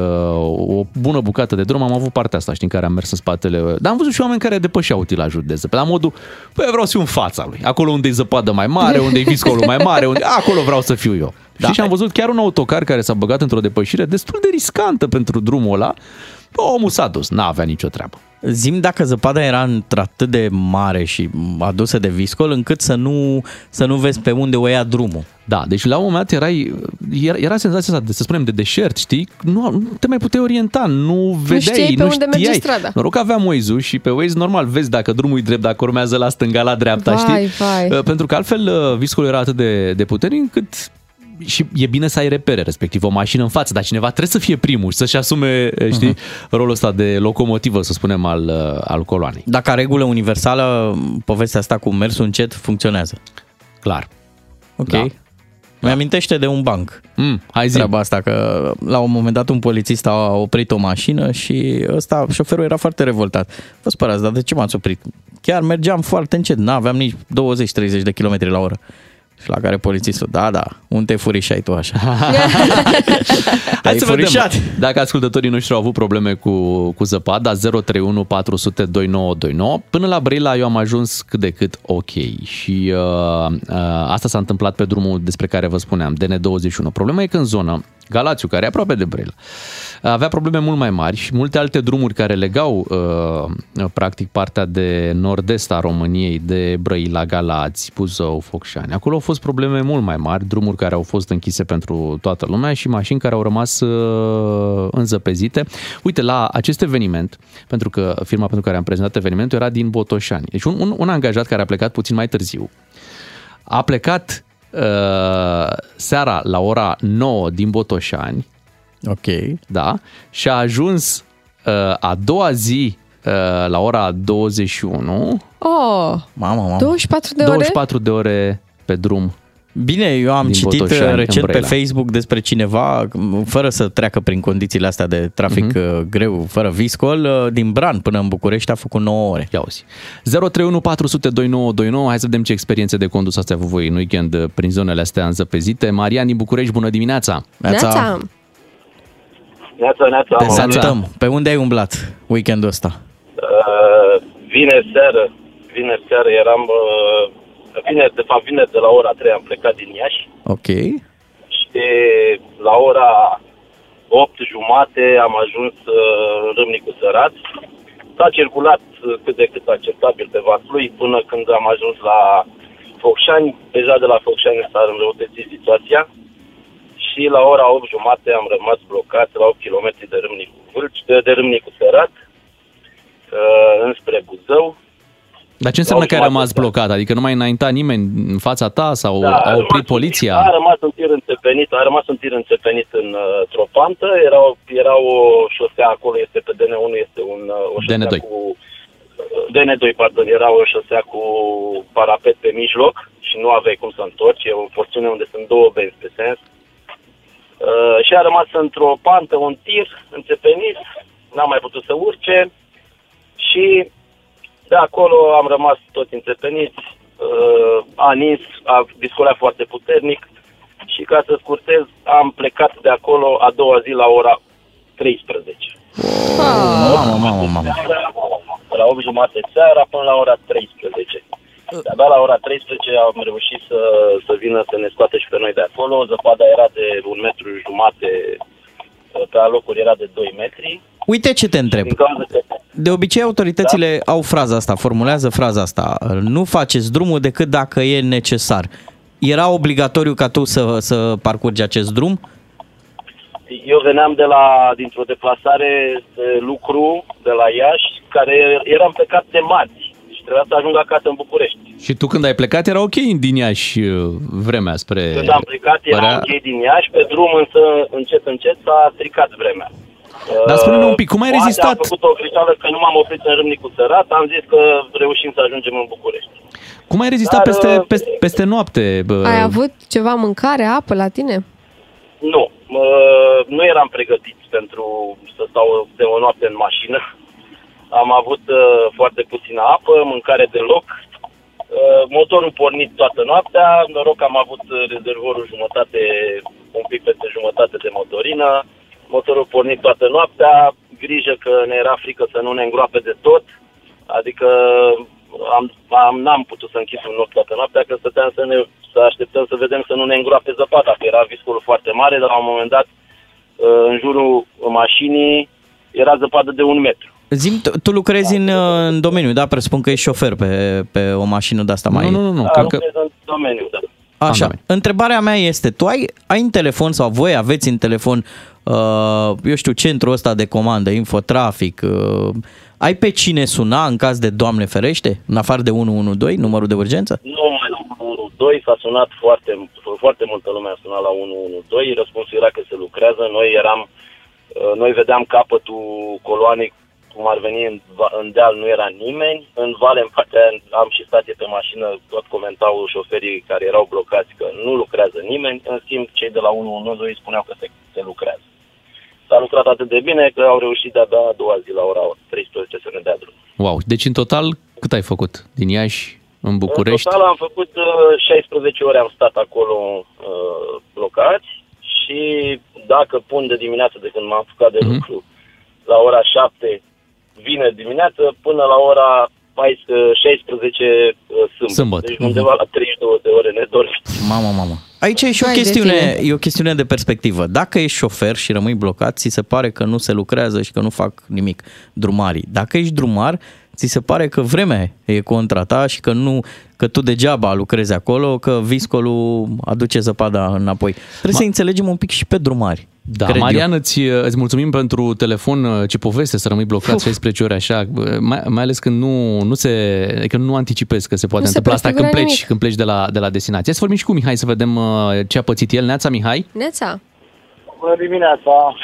O bună bucată de drum am avut partea asta, știi, în care am mers în spatele... Dar am văzut și oameni care depășeau utilajul de zăpezire. La modul, păi vreau să fiu în fața lui. Acolo unde e zăpadă mai mare, unde e viscolul mai mare, unde... acolo vreau să fiu eu. Da. Și am văzut chiar un autocar care s-a băgat într-o depășire destul de riscantă pentru drumul ăla. Bă, omul s-a dus, n-avea nicio treabă. Zim dacă zăpada era într-atât de mare și adusă de viscol încât să nu, să nu vezi pe unde o ia drumul. Da, deci la un moment dat erai, era, era senzația asta, de, să spunem, de deșert, știi? Nu, nu te mai puteai orienta, nu vedeai, știai pe nu unde merge știai. strada. Noroc că aveam Waze-ul și pe Waze normal vezi dacă drumul e drept, dacă urmează la stânga, la dreapta, Vai, știi? vai. Uh, Pentru că altfel uh, viscolul era atât de, de puternic încât și e bine să ai repere, respectiv o mașină în față, dar cineva trebuie să fie primul și să-și asume, uh, știi, uh-huh. rolul ăsta de locomotivă, să spunem, al, uh, al coloanei. Dar ca regulă universală, povestea asta cu mersul încet funcționează. Clar. Ok. Da. Da. Mi-amintește de un banc. Mm, hai zi. Treaba asta că la un moment dat un polițist a oprit o mașină și ăsta, șoferul era foarte revoltat. Vă spărați, dar de ce m-ați oprit? Chiar mergeam foarte încet, n-aveam nici 20-30 de km la oră. Și la care polițistul, da, da, unde te furișai tu așa? Hai să furișat. vedem dacă ascultătorii noștri au avut probleme cu, cu zăpada 031 400 2929. Până la Brăila eu am ajuns cât de cât ok și uh, uh, asta s-a întâmplat pe drumul despre care vă spuneam, DN21. Problema e că în zonă, Galațiu, care e aproape de Brăila, avea probleme mult mai mari și multe alte drumuri care legau uh, practic partea de nord-est a României de Brăila, Galați, Buzău, Focșani. Acolo au fost probleme mult mai mari, drumuri care au fost închise pentru toată lumea și mașini care au rămas uh, înzăpezite. Uite, la acest eveniment, pentru că firma pentru care am prezentat evenimentul era din Botoșani. Deci un, un, un angajat care a plecat puțin mai târziu, a plecat uh, seara la ora 9 din Botoșani, Ok. da, și a ajuns uh, a doua zi uh, la ora 21, Oh, Mamă, mamă. 24 de ore? 24 de ore pe drum. Bine, eu am Din citit Botoșani în recent pe Brăila. Facebook despre cineva, fără să treacă prin condițiile astea de trafic Mhm. uh, greu, fără viscol, uh, din Bran până în București a făcut 9 ore. Ia auzi. 031 400 2929. Hai să vedem ce experiențe de condus ați avut voi în weekend uh, prin zonele astea înzăpezite. Marian din București, bună dimineața! Neața. Neața, neața. Te mă. salutăm. Pe unde ai umblat weekendul ăsta? Uh, vineri seară, vineri seară eram, uh, vineri, de fapt vineri de la ora 3 am plecat din Iași Ok. și la ora 8 jumate am ajuns uh, în Râmnicu Sărat. S-a circulat uh, cât de cât acceptabil pe Vaslui până când am ajuns la Focșani. Deja de la Focșani s-a înrăutățit situația și la ora 8 jumate am rămas blocat la 8 km de Râmnicu, Vâlci, de, de Râmnicu Sărat uh, înspre Buzău. Dar ce înseamnă Au că ai jumătate rămas blocat? Adică nu mai înainta nimeni în fața ta sau Da, a a oprit poliția? A rămas un tir înțepenit, a rămas un tir înțepenit în uh, într-o pantă, era, o- era o șosea acolo, este pe DN1, este un, uh, o șosea DN2. cu... uh, DN2, pardon, era o șosea cu parapet pe mijloc și nu aveai cum să întorci, e o porțiune unde sunt două benzi pe sens. Uh, și a rămas într-o pantă, un tir înțepenit, n-am mai putut să urce și de acolo am rămas toți înțepeniți, uh, a nins, a discolat foarte puternic și ca să scurtez, am plecat de acolo a doua zi la ora 13. Mamă, mamă, mamă. De la 8 jumate seara până la ora 13. De-abia la ora 13 am reușit să, să vină să ne scoată și pe noi de acolo. Zăpada era de un metru jumate, pe alocuri era de 2 metri. Uite ce te întreb. Din cauza că De obicei, autoritățile au fraza asta, formulează fraza asta. Nu faceți drumul decât dacă e necesar. Era obligatoriu ca tu să, să parcurgi acest drum? Eu veneam de la, dintr-o deplasare de lucru de la Iași, care eram plecat de marți și trebuia să ajung acasă în București. Și tu când ai plecat era ok din Iași uh, vremea spre... Când am plecat era Părea- ok din Iași, pe drum însă încet încet s-a stricat vremea. Dar spune-ne un pic, cum ai Poate rezistat? Am făcut o greșeală că nu m-am oprit în Râmnicu Sărat, am zis că reușim să ajungem în București. Cum ai rezistat Dar, peste, uh, peste, peste noapte? bă? Ai avut ceva mâncare, apă la tine? Nu, uh, nu eram pregătit pentru să stau de o noapte în mașină. Am avut uh, foarte puțină apă, mâncare deloc. Uh, motorul pornit toată noaptea, noroc că am avut uh, rezervorul jumătate, un pic peste jumătate de motorină. Motorul pornit toată noaptea, grijă că ne era frică să nu ne îngroape de tot. Adică am, am, n-am putut să închid un ochi toată noaptea, că stăteam să, ne, să așteptăm să vedem să nu ne îngroape zăpada, că era viscolul foarte mare, dar la un moment dat, uh, în jurul mașinii, era zăpadă de un metru. Zim, tu, tu lucrezi în, uh, în domeniu, da? Presupun că ești șofer pe, pe o mașină de asta mai... Nu, nu, nu, Da, lucrez în domeniu, da. Așa, întrebarea mea este, tu ai, ai în telefon sau voi aveți în telefon, uh, eu știu, centrul ăsta de comandă, infotrafic, uh, ai pe cine suna în caz de Doamne ferește, în afară de 112, numărul de urgență? Nu mai la 112, s-a sunat foarte, foarte multă lume a sunat la 112, răspunsul era că se lucrează, noi eram, uh, noi vedeam capătul coloanei cum ar veni în, va- în deal, nu era nimeni. În vale, în partea aia, am și stație pe mașină, tot comentau șoferii care erau blocați că nu lucrează nimeni. În schimb, cei de la 112 spuneau că se, se lucrează. S-a lucrat atât de bine că au reușit de-abia a doua zi la ora 13 să ne dea drum. Wow, deci în total cât ai făcut din Iași în București? În total am făcut uh, 16 ore, am stat acolo uh, blocați și dacă pun de dimineață de când m-am apucat de Mhm. lucru la ora 7 vine dimineață până la ora 14, 16 uh, sâmbătă. Sâmbătă. Deci undeva la 32 de ore nedormit. Mamă, mamă. Aici e și o Hai de chestiune, tine. e o chestiune de perspectivă. Dacă ești șofer și rămâi blocat, ți se pare că nu se lucrează și că nu fac nimic drumarii. Dacă ești drumar, ți se pare că vremea e contra ta și că nu că tu degeaba lucrezi acolo, că viscolul aduce zăpada înapoi. Trebuie să înțelegem un pic și pe drumari. Da, cred eu. Marian, îți, îți mulțumim pentru telefon. Ce poveste să rămâi blocat 16 ore așa, mai, mai ales când nu, nu se, că nu anticipezi că se poate Nu se întâmpla asta când prefigura pleci, nimic. când pleci de la, de la destinație. Să vorbim și cu Mihai să vedem uh, ce a pățit el. Neața, Mihai? Neța, Bună dimineața!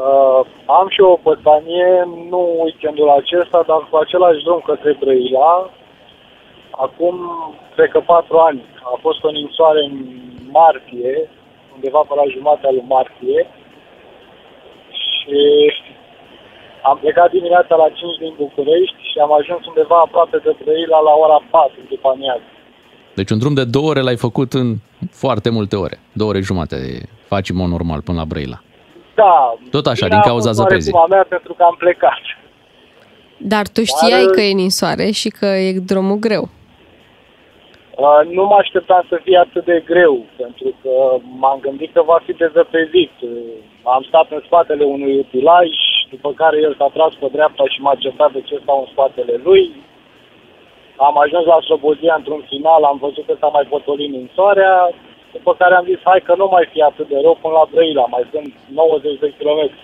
Uh, am și o pățanie, nu weekendul acesta, dar cu același drum către Brăila. Acum, cred că patru ani. A fost o ninsoare în martie, undeva pe la jumatea lui martie. Și am plecat dimineața la 5 din București și am ajuns undeva aproape de Brăila la ora 4 după amiază. Deci un drum de două ore l-ai făcut în foarte multe ore. Două ore jumate faci în mod normal până la Brăila. Da. Tot așa, bine din a cauza fost zăpezii. oarecum a mea pentru că am plecat. dar tu știai Dar- că e ninsoare și că e drumul greu. Uh, nu mă așteptam să fie atât de greu, pentru că m-am gândit că va fi dezăpezit. Uh, Am stat în spatele unui utilaj, după care el s-a tras pe dreapta și m-a certat de ce stau în spatele lui. Am ajuns la Slobozia într-un final, am văzut că s-a mai potolit în soarea, după care am zis, hai că nu mai fi atât de rău până la Brăila, mai sunt 90 de kilometri.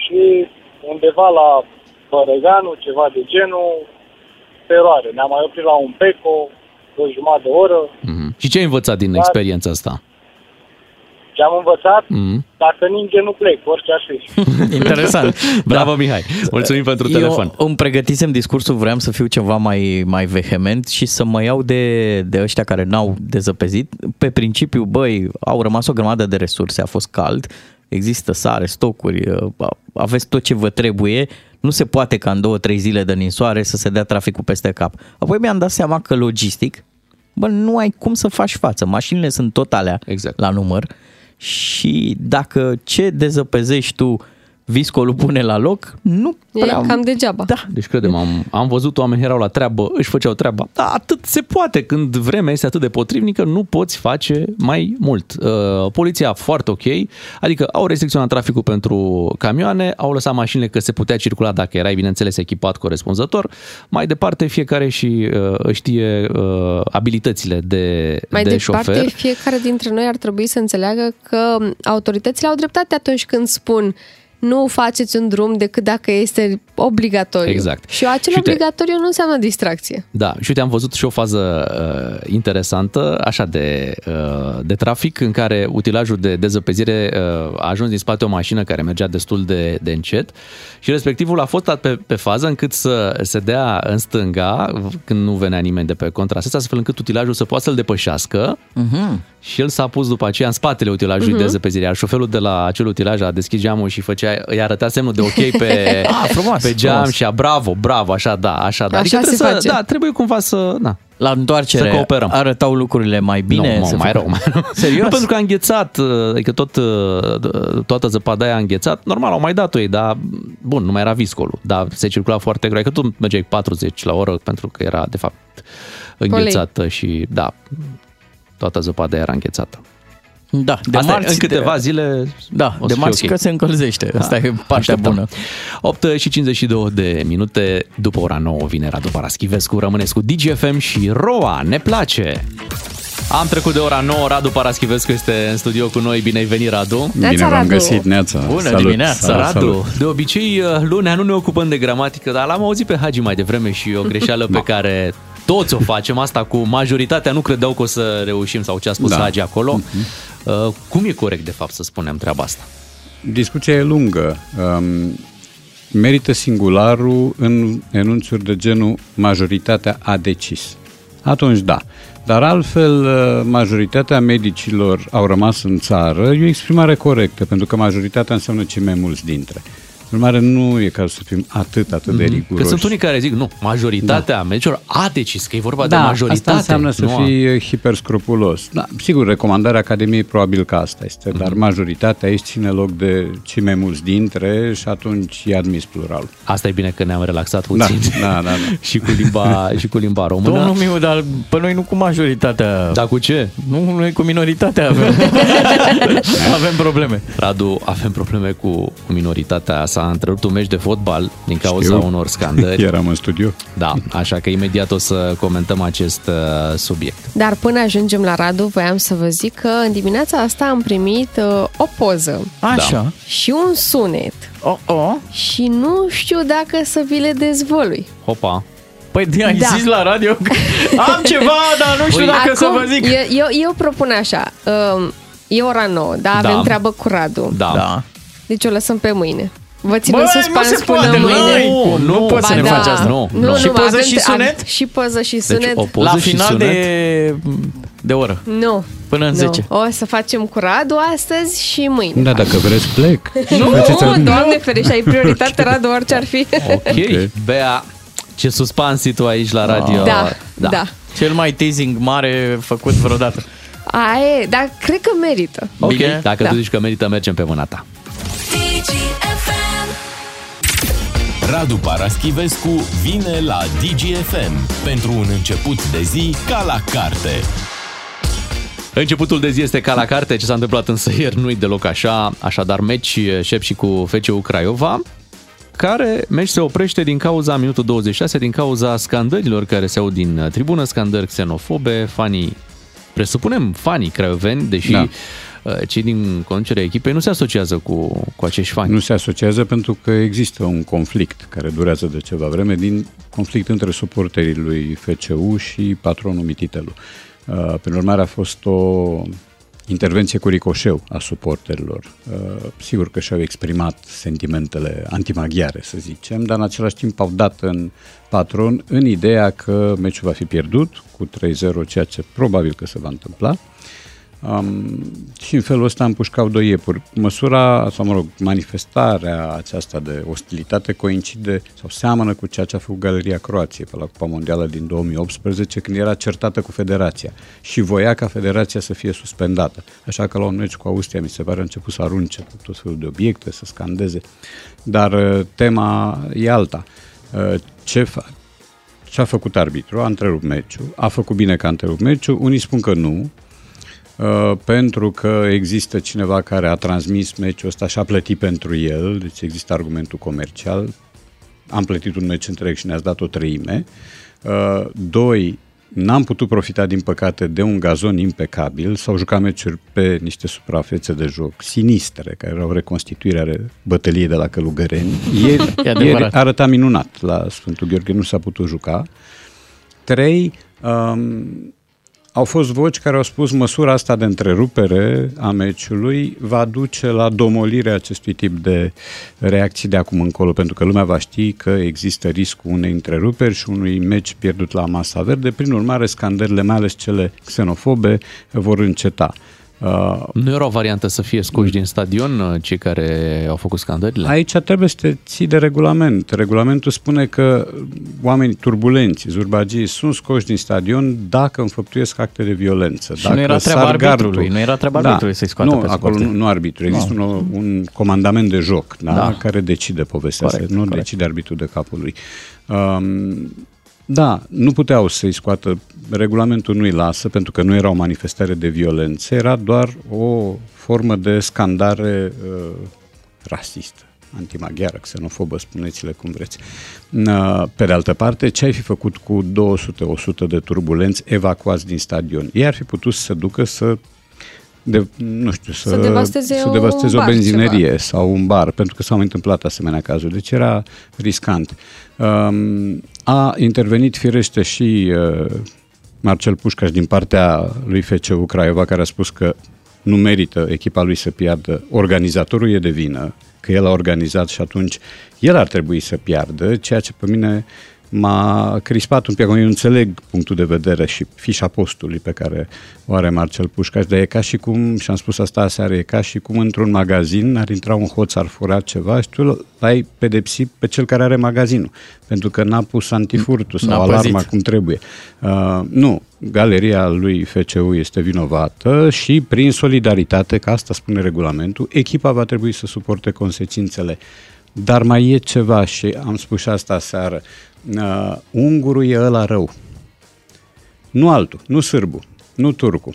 Și undeva la Bărăganu, ceva de genul, teroare. Ne-am mai oprit la un peco, o jumătate de oră. Mhm. Și ce ai învățat din Dar- experiența asta? Ce am învățat? Mhm. Dacă ninge, nu plec, orice ar fi. Interesant. Bravo, Mihai. Mulțumim pentru telefon. Eu îmi pregătisem discursul, vreau să fiu ceva mai, mai vehement și să mă iau de, de ăștia care n-au dezăpezit. Pe principiu, băi, au rămas o grămadă de resurse, a fost cald, există sare, stocuri, uh, aveți tot ce vă trebuie, nu se poate ca în două, trei zile de ninsoare să se dea traficul peste cap. Apoi mi-am dat seama că logistic, bă, nu ai cum să faci față. Mașinile sunt tot alea exact. la număr și dacă ce dezăpezești tu viscolul pune la loc, nu E prea... cam degeaba. Da. Deci credem, am, am văzut oameni erau la treabă, își făceau treaba. Da, atât se poate. Când vremea este atât de potrivnică, nu poți face mai mult. Uh, poliția foarte ok, adică au restricționat traficul pentru camioane, au lăsat mașinile că se putea circula dacă erai, bineînțeles, echipat corespunzător. Mai departe, fiecare și uh, știe uh, abilitățile de, Mai de departe, șofer. fiecare dintre noi ar trebui să înțeleagă că autoritățile au dreptate atunci când spun nu faceți un drum decât dacă este obligatoriu. Exact. Și acel Și uite- obligatoriu nu înseamnă distracție. Da, și uite, am văzut și o fază uh, interesantă, așa, de, uh, de trafic, în care utilajul de dezăpezire uh, a ajuns din spate o mașină care mergea destul de, de încet și respectivul a fost dat pe, pe fază încât să se dea în stânga, când nu venea nimeni de pe contrasens, astfel încât utilajul să poată să-l depășească Mhm. și el s-a pus după aceea în spatele utilajului Mhm. de dezăpezire, iar șoferul de la acel utilaj a deschis geamul și făcea, îi arăta semnul de ok pe, Ah, frumos, pe geam frumos. și a bravo, bravo, așa, da, așa, da. Așa trebuie se să, face. da, trebuie cumva să, na, La întoarcere Să cooperăm. arătau lucrurile mai bine? nu, să mă, mai fie- rău, mai rău. Serios? Nu, pentru că a înghețat, adică tot, toată zăpada aia a înghețat. Normal, au mai dat-o ei, dar bun, nu mai era viscolul. Dar se circula foarte greu. Că tu mergeai 40 la oră pentru că era, de fapt, înghețată și, da, toată zăpada era înghețată. Da, de Asta e, marți, în câteva de, zile Da, o de să fie marți ok. că se încălzește. Asta Da, e partea așteptăm. bună. 8 și 52 de minute după ora 9 vine Radu Paraschivescu. Rămâneți cu DGFM și Roa, ne place! Am trecut de ora 9, Radu Paraschivescu este în studio cu noi. Bine ai venit, Radu! Bine v-am găsit, Neața. Bună Salut, dimineața, salut, Radu! salut. De obicei, uh, lunea nu ne ocupăm de gramatică, dar l-am auzit pe Hagi mai devreme și o greșeală pe care toți o facem, asta cu majoritatea nu credeau că o să reușim sau ce a spus Da. Hagi acolo. Uh, Cum e corect, de fapt, să spunem treaba asta? Discuția e lungă. Um, merită singularul în enunțuri de genul majoritatea a decis. Atunci da. Dar altfel, uh, majoritatea medicilor au rămas în țară, e o exprimare corectă, pentru că majoritatea înseamnă cei mai mulți dintre. În urmare, nu e cazul să fim atât, atât de Mhm. Că riguroși. sunt unii care zic, nu, majoritatea da. meciurilor a decis că e vorba de da, majoritate. asta înseamnă să nu a- fii hiperscrupulos. Da, sigur, recomandarea Academiei probabil că asta este, dar Mhm. majoritatea aici ține loc de cei mai mulți dintre și atunci e admis plural. Asta e bine că ne-am relaxat puțin. Da, da, da. da. și, cu limba, și cu limba română. Domnul Miu, dar pe noi nu cu majoritatea. Da, cu ce? Nu, noi cu minoritatea avem. avem probleme. Radu, avem probleme cu, cu minoritatea. S-a întrerupt un meci de fotbal din cauza Știu. unor scandări. Eram în studio. Da, așa că imediat o să comentăm acest uh, subiect. Dar până ajungem la Radu, voiam să vă zic că în dimineața asta am primit uh, o poză Așa. Da. și un sunet. Oh, oh. Și nu știu dacă să vi le dezvălui. Hopa. Păi de ai Da. zis la radio că am ceva, dar nu știu Păi, dacă să vă zic. Eu, eu, eu propun așa. Uh, e ora nouă, da? Avem Da. treabă cu Radu. Da. Da. Deci o lăsăm pe mâine. Vă țin Băi, în nu suspans se până poate, mâine. nu, nu nu, poți să Ba ne da. faci asta. Nu, Nu, nu. nu, Și poză avem și tre- sunet? am- Și poză și Deci sunet. o poză La și final sunet. de, de oră. Nu. Până în nu. 10. O să facem cu Radu astăzi și mâine. Da, dacă vreți plec. Nu, Faceți- doamne ferește, ai prioritate, Radu, orice ar fi. Ok. Ok. Bea, ce suspans tu aici la radio. Da, da. Cel mai teasing mare făcut vreodată. Aie, dar cred că merită. Ok, Bine. dacă Da. tu zici că merită, mergem pe mâna ta. Radu Paraschivescu vine la DGFM pentru un început de zi ca la carte. Începutul de zi este ca la carte, ce s-a întâmplat însă ieri nu-i deloc așa, așadar meci șep și cu FCU Craiova, care meci se oprește din cauza minutul 26, din cauza scandărilor care se aud din uh, tribună, scandări xenofobe, fanii, presupunem fanii craioveni, deși Da. Da. cei din conducerea echipei nu se asociază cu, cu acești fani. Nu se asociază pentru că există un conflict care durează de ceva vreme, din conflict între suporterii lui FCU și patronul Mititelu. Uh, Prin urmare a fost o intervenție cu ricoșeu a suporterilor. Uh, Sigur că și-au exprimat sentimentele antimaghiare, să zicem, dar în același timp au dat în patron în ideea că meciul va fi pierdut cu 3-0, ceea ce probabil că se va întâmpla. Um, și în felul ăsta împușcau doi iepuri. Măsura, sau mă rog, manifestarea aceasta de ostilitate coincide sau seamănă cu ceea ce a făcut Galeria Croației pe la Cupa Mondială din 2018, când era certată cu federația și voia ca federația să fie suspendată. Așa că la un meci cu Austria, mi se pare, a început să arunce cu tot felul de obiecte, să scandeze. Dar uh, tema e alta. Uh, Ce fac? Ce a făcut arbitru? A întrerupt meciul. A făcut bine că a întrerupt meciul. Unii spun că nu, Uh, pentru că există cineva care a transmis meciul ăsta și a plătit pentru el, deci există argumentul comercial. Am plătit un meci întreg și ne-ați dat o treime. Uh, Doi, n-am putut profita, din păcate, de un gazon impecabil. S-au jucat meciuri pe niște suprafețe de joc sinistre, care erau reconstituirea bătăliei de la Călugăreni. Ieri, E adevărat. ieri arăta minunat la Sfântul Gheorghe, nu s-a putut juca. Trei, um, au fost voci care au spus măsura asta de întrerupere a meciului va duce la domolirea acestui tip de reacții de acum încolo, pentru că lumea va ști că există riscul unei întreruperi și unui meci pierdut la masa verde. Prin urmare, scandările, mai ales cele xenofobe, vor înceta. Uh, Nu era o variantă să fie scoși din stadion uh, cei care au făcut scandările? Aici trebuie să te ții de regulament. Regulamentul spune că oamenii turbulenți, zurbagii, sunt scoși din stadion dacă înfăptuiesc acte de violență. Și dacă nu era treaba sar arbitrului, gardul. nu era treaba Da. arbitrului să-i scoată nu, pe acolo suporteri. nu, nu arbitru. Există Nu. un, un comandament de joc da? Da. care decide povestea Corect, asta. Nu corect. decide arbitru de capul lui. Um, da, nu puteau să-i scoată, regulamentul nu-i lasă pentru că nu era o manifestare de violență, era doar o formă de scandare uh, rasistă, antimaghiară, xenofobă, spuneți-le cum vreți. Uh, Pe de altă parte, ce ai fi făcut cu 200-100 de turbulenți evacuați din stadion? Ei ar fi putut să se ducă să de, nu știu, să, Să devasteze să un devasteze o bar, benzinerie ceva. sau un bar, pentru că s-au mai întâmplat asemenea cazuri. Deci era riscant. Um, a intervenit firește și uh, Marcel Pușcaș din partea lui FCU Craiova, care a spus că nu merită echipa lui să piardă. Organizatorul e de vină, că el a organizat și atunci el ar trebui să piardă, ceea ce pe mine m-a crispat un pic. Eu înțeleg punctul de vedere și fișa postului pe care o are Marcel Pușcaș, dar e ca și cum, și am spus asta aseară, e ca și cum într-un magazin ar intra un hoț, ar fura ceva și tu l-ai pedepsit pe cel care are magazinul, pentru că n-a pus antifurtul sau N-a alarma păzit. cum trebuie. Uh, nu, galeria lui FCU este vinovată și prin solidaritate, că asta spune regulamentul, echipa va trebui să suporte consecințele. Dar mai e ceva și am spus și asta seară. Uh, ungurul e ăla rău. Nu altul, nu sârbu, nu turcu.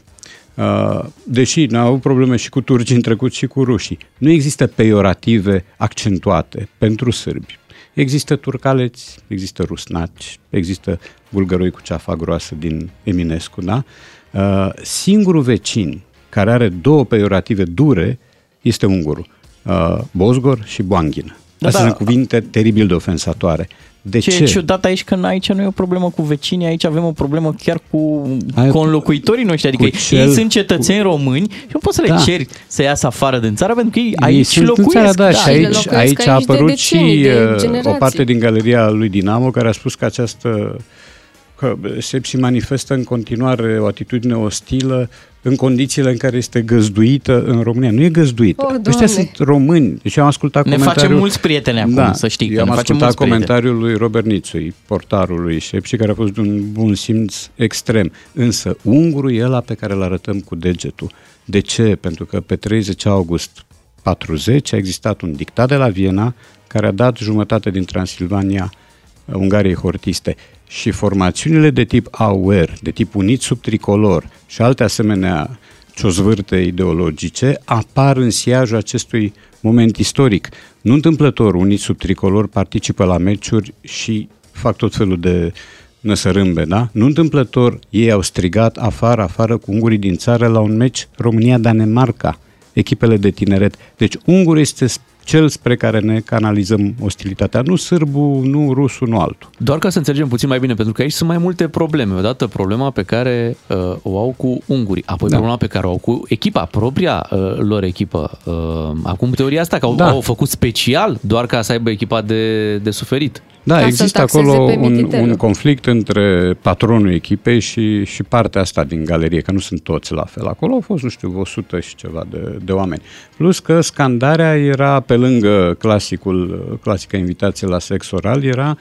Uh, deși ne-au avut probleme și cu turcii în trecut și cu rușii. Nu există peiorative accentuate pentru sârbi. Există turcaleți, există rusnaci, există bulgăroi cu ceafa groasă din Eminescu, da? Uh, singurul vecin care are două peiorative dure este ungurul. Uh, Bosgor și Boanghină. Da, Astea da. sunt cuvinte teribil de ofensatoare. De ce, ce? e ciudat aici că aici nu e o problemă cu vecinii, aici avem o problemă chiar cu Ai- conlocuitorii noștri, adică cu ei cel- sunt cetățeni români și nu poți să le Da. ceri să iasă afară din țară pentru că ei Ei aici sunt în locuiesc. țara, da, și și aici, locuiesc aici a aici de apărut decenii, și de uh, o generații. parte din galeria lui Dinamo care a spus că această că Sepsi manifestă în continuare o atitudine ostilă în condițiile în care este găzduită în România. Nu e găzduită. Oh, Ăștia Doamne. sunt români. Deci eu am ascultat Ne comentariul... facem mulți prieteni acum, da, să știi, că Eu am ne facem ascultat mulți prieteni. comentariul lui Robert Nițui, portarul lui Sepsi, care a fost de un bun simț extrem. Însă ungurul e ăla pe care îl arătăm cu degetul. De ce? Pentru că pe 30 august 40 a existat un dictat de la Viena care a dat jumătate din Transilvania uh, Ungariei hortiste și formațiunile de tip AUR, de tip unit sub tricolor și alte asemenea ciozvârte ideologice apar în siajul acestui moment istoric. Nu întâmplător, unii sub tricolor participă la meciuri și fac tot felul de năsărâmbe, da? Nu întâmplător, ei au strigat afară, afară cu ungurii din țară la un meci România-Danemarca, echipele de tineret. Deci ungurul este cel spre care ne canalizăm ostilitatea. Nu sârbu, nu rusul, nu altul. Doar ca să înțelegem puțin mai bine, pentru că aici sunt mai multe probleme. Odată problema pe care uh, o au cu ungurii, apoi Da. problema pe care o au cu echipa, propria uh, lor echipă. Uh, acum teoria asta că au, Da. au făcut special doar ca să aibă echipa de, de suferit. Da, Ca să există taxeze acolo pe un, mititelul. un conflict între patronul echipei și, și partea asta din galerie, că nu sunt toți la fel. Acolo au fost, nu știu, 100 și ceva de, de oameni. Plus că scandarea era, pe lângă clasicul, clasica invitație la sex oral, era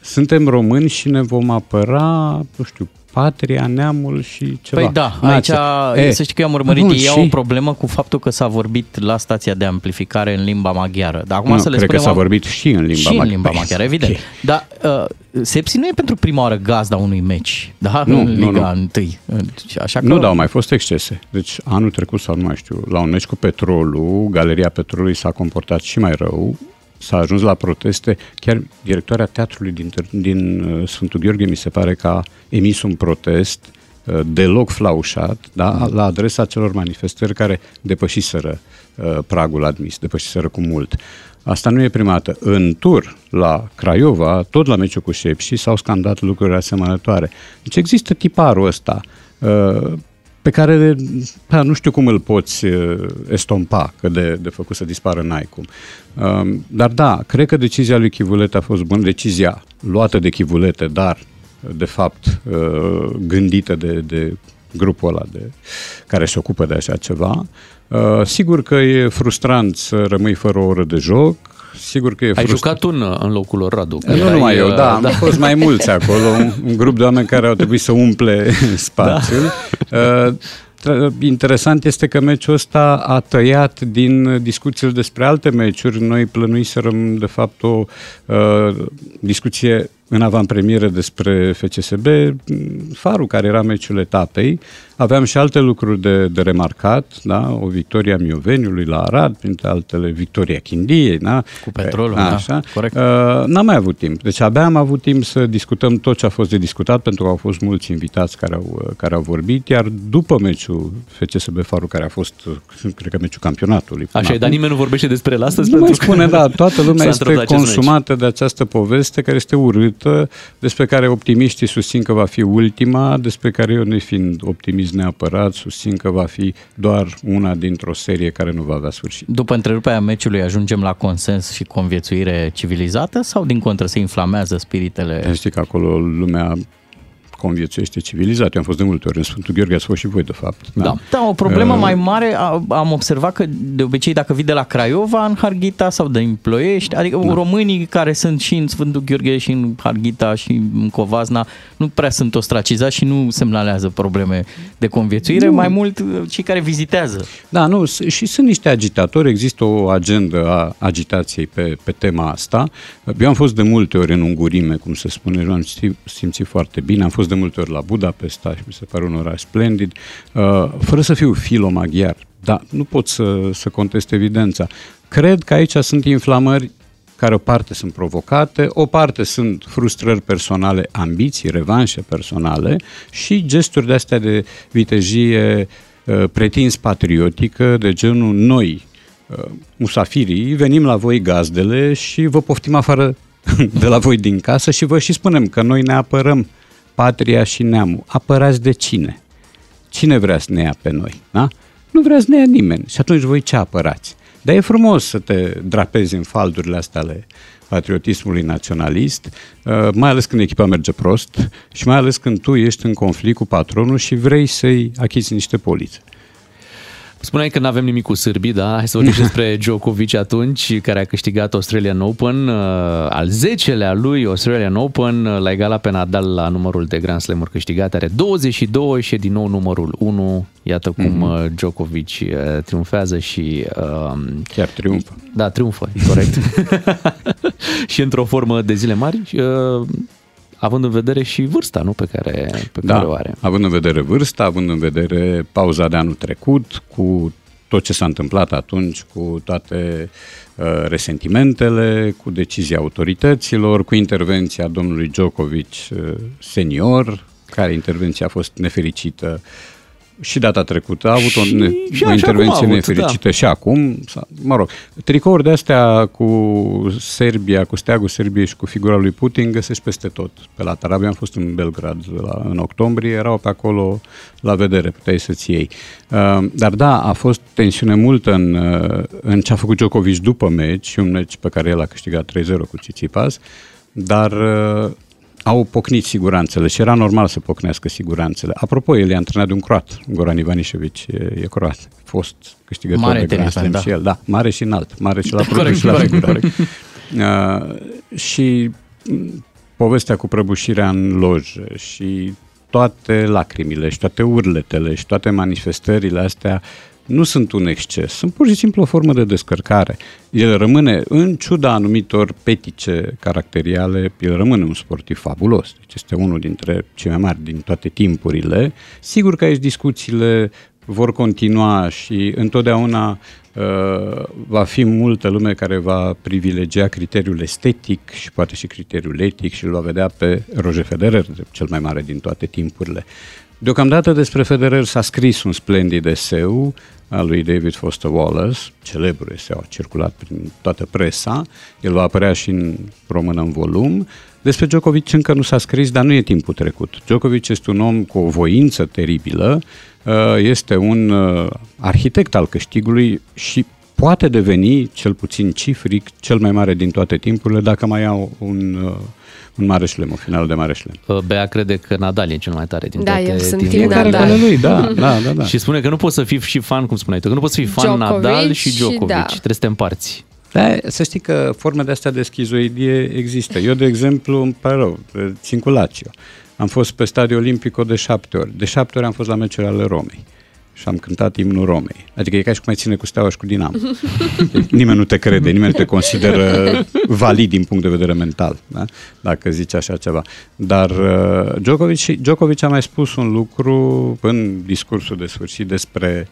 suntem români și ne vom apăra, nu știu, patria, neamul și ceva. Păi da, aici Nația. e, să știi că eu am urmărit, bun, ei au și- o problemă cu faptul că s-a vorbit la stația de amplificare în limba maghiară. Dar acum Nu, să le cred că spunem, s-a vorbit și în limba și în maghiară. limba Păi, maghiară, evident. ok. Dar uh, Sepsi nu e pentru prima oară gazda unui meci, da? Nu, în nu, Liga nu. 1. Așa că... Nu, dar au mai fost excese. Deci anul trecut sau nu mai știu, la un meci cu Petrolul, Galeria Petrolului s-a comportat și mai rău, s-a ajuns la proteste. Chiar directoarea teatrului din, din uh, Sfântul Gheorghe mi se pare că a emis un protest uh, deloc flaușat da, la adresa celor manifestări care depășiseră uh, pragul admis, depășiseră cu mult. Asta nu e prima dată. În tur, la Craiova, tot la meciul cu Șepși, s-au scandat lucruri asemănătoare. Deci există tiparul ăsta uh, pe care da, nu știu cum îl poți uh, estompa, că de, de făcut să dispară n-ai cum. Uh, Dar da, cred că decizia lui Chivulete a fost bună, decizia luată de Chivulete, dar de fapt uh, gândită de, de grupul ăla de, care se ocupă de așa ceva. Uh, Sigur că e frustrant să rămâi fără o oră de joc, sigur că e Ai frustrant. jucat un în locul lor, Radu. că Nu erai, numai eu, uh, da, au fost mai mulți acolo, un, un grup de oameni care au trebuit să umple spațiul. Da. Interesant este că meciul ăsta a tăiat din discuțiile despre alte meciuri. Noi plănuiserăm, de fapt, o uh, discuție în avantpremieră despre FCSB, Farul, care era meciul etapei. Aveam și alte lucruri de, de remarcat, da? o victorie a Mioveniului la Arad, printre altele victoria Chindiei. Da? Cu petrolul, Așa. da, corect. Uh, n-am mai avut timp. Deci abia am avut timp să discutăm tot ce a fost de discutat, pentru că au fost mulți invitați care au, uh, care au vorbit, iar după meciul FCSB Farul, care a fost, uh, cred că meciul campionatului. până Așa e, dar acum, nimeni nu vorbește despre el astăzi? nu mai pentru că spune, da, toată s-a lumea întâmplat este acest meci. consumată de această poveste care este urâtă planetă, despre care optimiștii susțin că va fi ultima, despre care eu, nefiind optimist neapărat, susțin că va fi doar una dintr-o serie care nu va avea sfârșit. După întreruperea meciului ajungem la consens și conviețuire civilizată sau din contră se inflamează spiritele? Știi că acolo lumea conviețuiește civilizat. Eu am fost de multe ori în Sfântul Gheorghe, ați fost și voi, de fapt. Da, da o problemă Uh, mai mare a- am observat că de obicei dacă vii de la Craiova în Harghita sau din Ploiești, adică da. românii care sunt și în Sfântul Gheorghe și în Harghita și în Covazna nu prea sunt ostracizați și nu semnalează probleme de conviețuire, Nu. mai mult uh, cei care vizitează. Da, nu, s- și sunt niște agitatori, există o agendă a agitației pe, pe tema asta. Eu am fost de multe ori în Ungurime, cum se spune, și m-am simțit, simțit foarte bine, am fost de multe ori la Budapesta și mi se pare un oraș splendid, uh, fără să fiu filo-maghiar, dar nu pot să, să contest evidența. Cred că aici sunt inflamări care o parte sunt provocate, o parte sunt frustrări personale, ambiții, revanșe personale și gesturi de-astea de vitejie uh, pretins patriotică, de genul noi, uh, musafirii, venim la voi gazdele și vă poftim afară de la voi din casă și vă și spunem că noi ne apărăm patria și neamul. Apărați de cine? Cine vrea să ne ia pe noi? Da? Nu vrea să ne ia nimeni. Și atunci voi ce apărați? Dar e frumos să te drapezi în faldurile astea ale patriotismului naționalist, uh, mai ales când echipa merge prost și mai ales când tu ești în conflict cu patronul și vrei să-i achizi niște polițe. Spuneai că nu avem nimic cu sârbii, da? Hai să vorbim și despre Djokovic atunci, care a câștigat Australian Open, uh, al 10-lea lui Australian Open, uh, l-a egalat pe Nadal la numărul de Grand Slam-uri câștigate, are 22 și e din nou numărul 1. Iată cum Mhm. mm-hmm. Djokovic uh, triumfează și... Uh, Chiar triumfă. Da, triumfă, e corect. și într-o formă de zile mari, uh, având în vedere și vârsta, nu? Pe care, pe Da, care o are. având în vedere vârsta, având în vedere pauza de anul trecut, cu tot ce s-a întâmplat atunci, cu toate uh, resentimentele, cu decizia autorităților, cu intervenția domnului Djokovic uh, senior, care intervenția a fost nefericită și data trecută. A avut o, Și- ne- și o așa intervenție cum a avut, nefericită și acum. s-a- Mă rog, tricouri de astea cu Serbia, cu steagul Serbiei și cu figura lui Putin găsești peste tot. Pe la Tarabia am fost în Belgrad la, în octombrie, erau pe acolo la vedere, puteai să-ți iei. Uh, dar da, a fost tensiune multă în, uh, în ce a făcut Djokovic după meci, un meci pe care el a câștigat 3-0 cu Tsitsipas, dar uh, au pocnit siguranțele și era normal să pocnească siguranțele. Apropo, el e antrenat de un croat, Goran Ivanišević e, e croat, fost câștigător Mare de Grand tenismen, Slam da. și el, da, mare și înalt, mare și la Corect, produs și la corect, figură. corect. Uh, și m, povestea cu prăbușirea în lojă și toate lacrimile și toate urletele și toate manifestările astea nu sunt un exces, sunt pur și simplu o formă de descărcare. El rămâne, în ciuda anumitor petice caracteriale, el rămâne un sportiv fabulos. Deci este unul dintre cei mai mari din toate timpurile. Sigur că aici discuțiile vor continua și întotdeauna uh, va fi multă lume care va privilegia criteriul estetic și poate și criteriul etic și îl va vedea pe Roger Federer, cel mai mare din toate timpurile. Deocamdată despre Federer s-a scris un splendid eseu al lui David Foster Wallace, celebru eseu, a circulat prin toată presa, el va apărea și în română în volum. Despre Djokovic încă nu s-a scris, dar nu e timpul trecut. Djokovic este un om cu o voință teribilă, uh, este un uh, arhitect al câștigului și poate deveni, cel puțin cifric, cel mai mare din toate timpurile, dacă mai ia un, uh, un mare șlem, o final de mare șlem. Uh, Bea crede că Nadal e cel mai tare din Da, toate eu sunt timpurile. Team Nadal. ale lui, da, da, da, da. Și spune că nu poți să fii și fan, cum spuneai tu, că nu poți să fii fan Djokovic Nadal și și Djokovic. da. Trebuie să te împarți. Da, să știi că forme de astea de schizoidie există. Eu, de exemplu, îmi pare rău, țin cu Lazio. Am fost pe stadiul Olimpico de șapte ori. De șapte ori am fost la meciuri ale Romei. Și am cântat imnul Romei. Adică e ca și cum ai ține cu Steaua și cu Dinamo. Deci nimeni nu te crede, nimeni nu te consideră valid din punct de vedere mental, da? dacă zici așa ceva. Dar uh, Djokovic, și- Djokovic a mai spus un lucru în discursul de sfârșit despre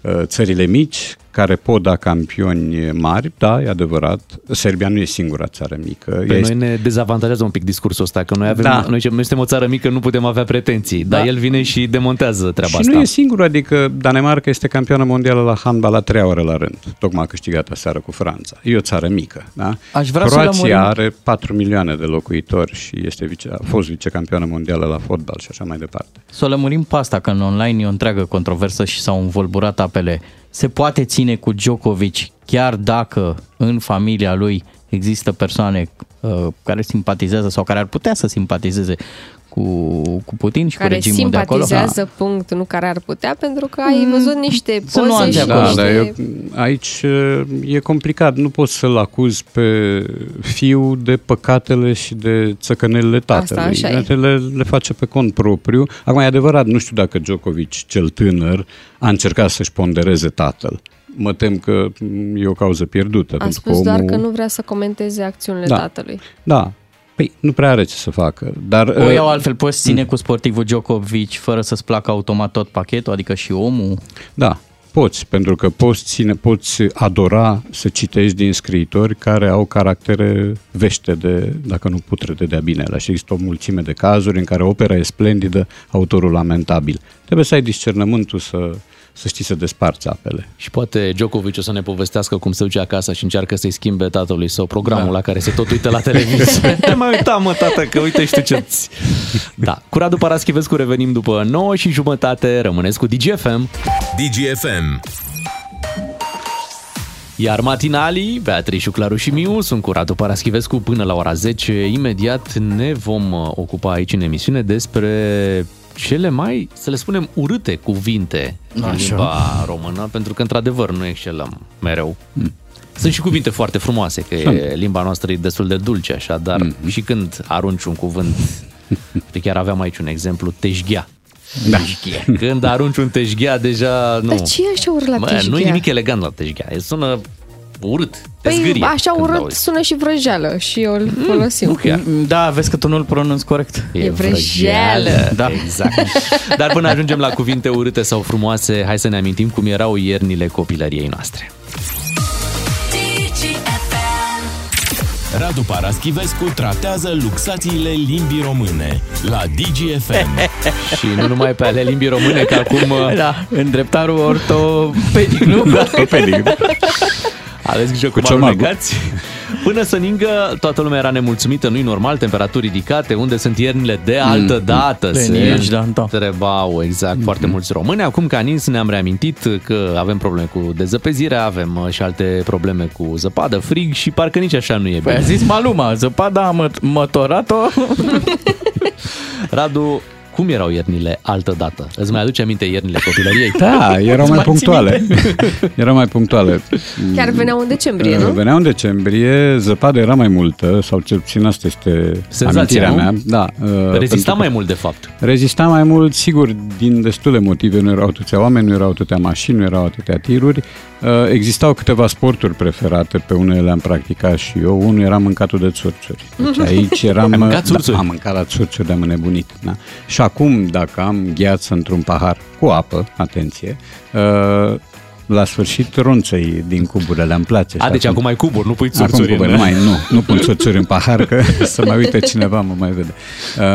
uh, țările mici, care pot da campioni mari, da, e adevărat. Serbia nu e singura țară mică. Pe Ea noi ne dezavantajează un pic discursul ăsta, că noi avem, Da. noi, zicem, noi suntem o țară mică, nu putem avea pretenții, dar Da. el vine și demontează treaba și asta. nu e singur, adică Danemarca este campioană mondială la handbal la treia ore la rând. Tocmai a câștigat aseară cu Franța. E o țară mică, da? Aș vrea să Croația lămurim- are 4 milioane de locuitori și este vice, a fost vicecampioană mondială la fotbal și așa mai departe. Să o lămurim pe asta, că în online e o întreagă controversă și s-au învolburat apele. Se poate ține cu Djokovic chiar dacă în familia lui există persoane uh, care simpatizează sau care ar putea să simpatizeze cu, cu Putin și care cu regimul de acolo. simpatizează, punct, nu care ar putea, pentru că ai văzut niște Să nu poze și ante Da, niște... dar eu, aici uh, e complicat. Nu poți să-l acuzi pe fiu de păcatele și de țăcănelile tatălui. așa e. le, le face pe cont propriu. Acum e adevărat, nu știu dacă Djokovic, cel tânăr, a încercat să-și pondereze tatăl. Mă tem că mm, e o cauză pierdută. A pentru spus că doar omul... că nu vrea să comenteze acțiunile Da. tatălui. Da. Păi nu prea are ce să facă. Dar, O uh, iau altfel, poți ține cu sportivul Djokovic fără să-ți placă automat tot pachetul, adică și omul? Da, poți, pentru că poți, ține, poți adora să citești din scriitori care au caractere vește de, dacă nu putrede de-a binelea. Și există o mulțime de cazuri în care opera e splendidă, autorul lamentabil. Trebuie să ai discernământul să, să știi să desparți apele. Și poate Djokovic o să ne povestească cum se duce acasă și încearcă să-i schimbe tatălui sau programul Da. la care se tot uită la televiziune. Te mai uita, mă, tată, că uite și tu ce Da, cu Radu Paraschivescu revenim după 9 și jumătate. Rămâneți cu DGFM. DGFM. Iar matinalii, Beatrice, Claru și Miu sunt cu Radu Paraschivescu până la ora 10. Imediat ne vom uh, ocupa aici în emisiune despre cele mai, să le spunem, urâte cuvinte din Așa. limba română, pentru că, într-adevăr, nu excelăm mereu. Sunt și cuvinte foarte frumoase, că e, limba noastră e destul de dulce, așa, dar și când arunci un cuvânt, uite, chiar aveam aici un exemplu, teșghea. Da. Când arunci un teșghea, deja nu. Dar ce e așa urât la Mă, teșghea? nu e nimic elegant la teșghea, e sună urât, te Păi zgârie așa când urât auzi. sună și vrăjeală și eu îl folosim. nu chiar. Da, vezi că tu nu-l pronunți corect. E vrăjeală. Da. Exact. Dar până ajungem la cuvinte urâte sau frumoase, hai să ne amintim cum erau iernile copilăriei noastre. Radu Paraschivescu tratează luxațiile limbii române la DGFM. Și nu numai pe ale limbii române, că acum... uh, Da, în dreptarul ortopedic, nu? Da, ortopedic. Aveți grijă cum Cu ciomagul. alunecați. Până să ningă, toată lumea era nemulțumită, nu-i normal, temperaturi ridicate, unde sunt iernile de altă dată, Pe se nici, da, da. întrebau exact foarte mulți români. Acum ca nins ne-am reamintit că avem probleme cu dezăpezirea, avem uh, și alte probleme cu zăpadă, frig și parcă nici așa nu e Păi a bine. zis Maluma, zăpada am mă- mătorat-o. Radu, cum erau iernile altă dată? Îți mai aduce aminte iernile copilăriei? Da, erau mai mai ții punctuale. erau mai punctuale. Chiar veneau în decembrie, Uh, nu? Veneau în decembrie, zăpada era mai multă, sau cel puțin asta este Senzația, amintirea nu? mea. Da, uh, Rezista pentru mai că- mult, de fapt. Rezista mai mult, sigur, din destule motive. Nu erau atâția oameni, nu erau atâtea mașini, nu erau atâtea tiruri. Uh, Existau câteva sporturi preferate, pe unele le-am practicat și eu. Unul era mâncatul de țurțuri. Deci aici eram... Ai mâncat țurțuri? Da, am mâncat la țurțuri, am înnebunit. Da? Și acum, dacă am gheață într-un pahar cu apă, atenție, uh, la sfârșit ronțăi din cuburile îmi place. A, Și deci acum ai cuburi, nu pui Acum țurțuri cu în- nu mai, nu, nu pun țurțuri în pahar, că să mai uite cineva, mă mai vede.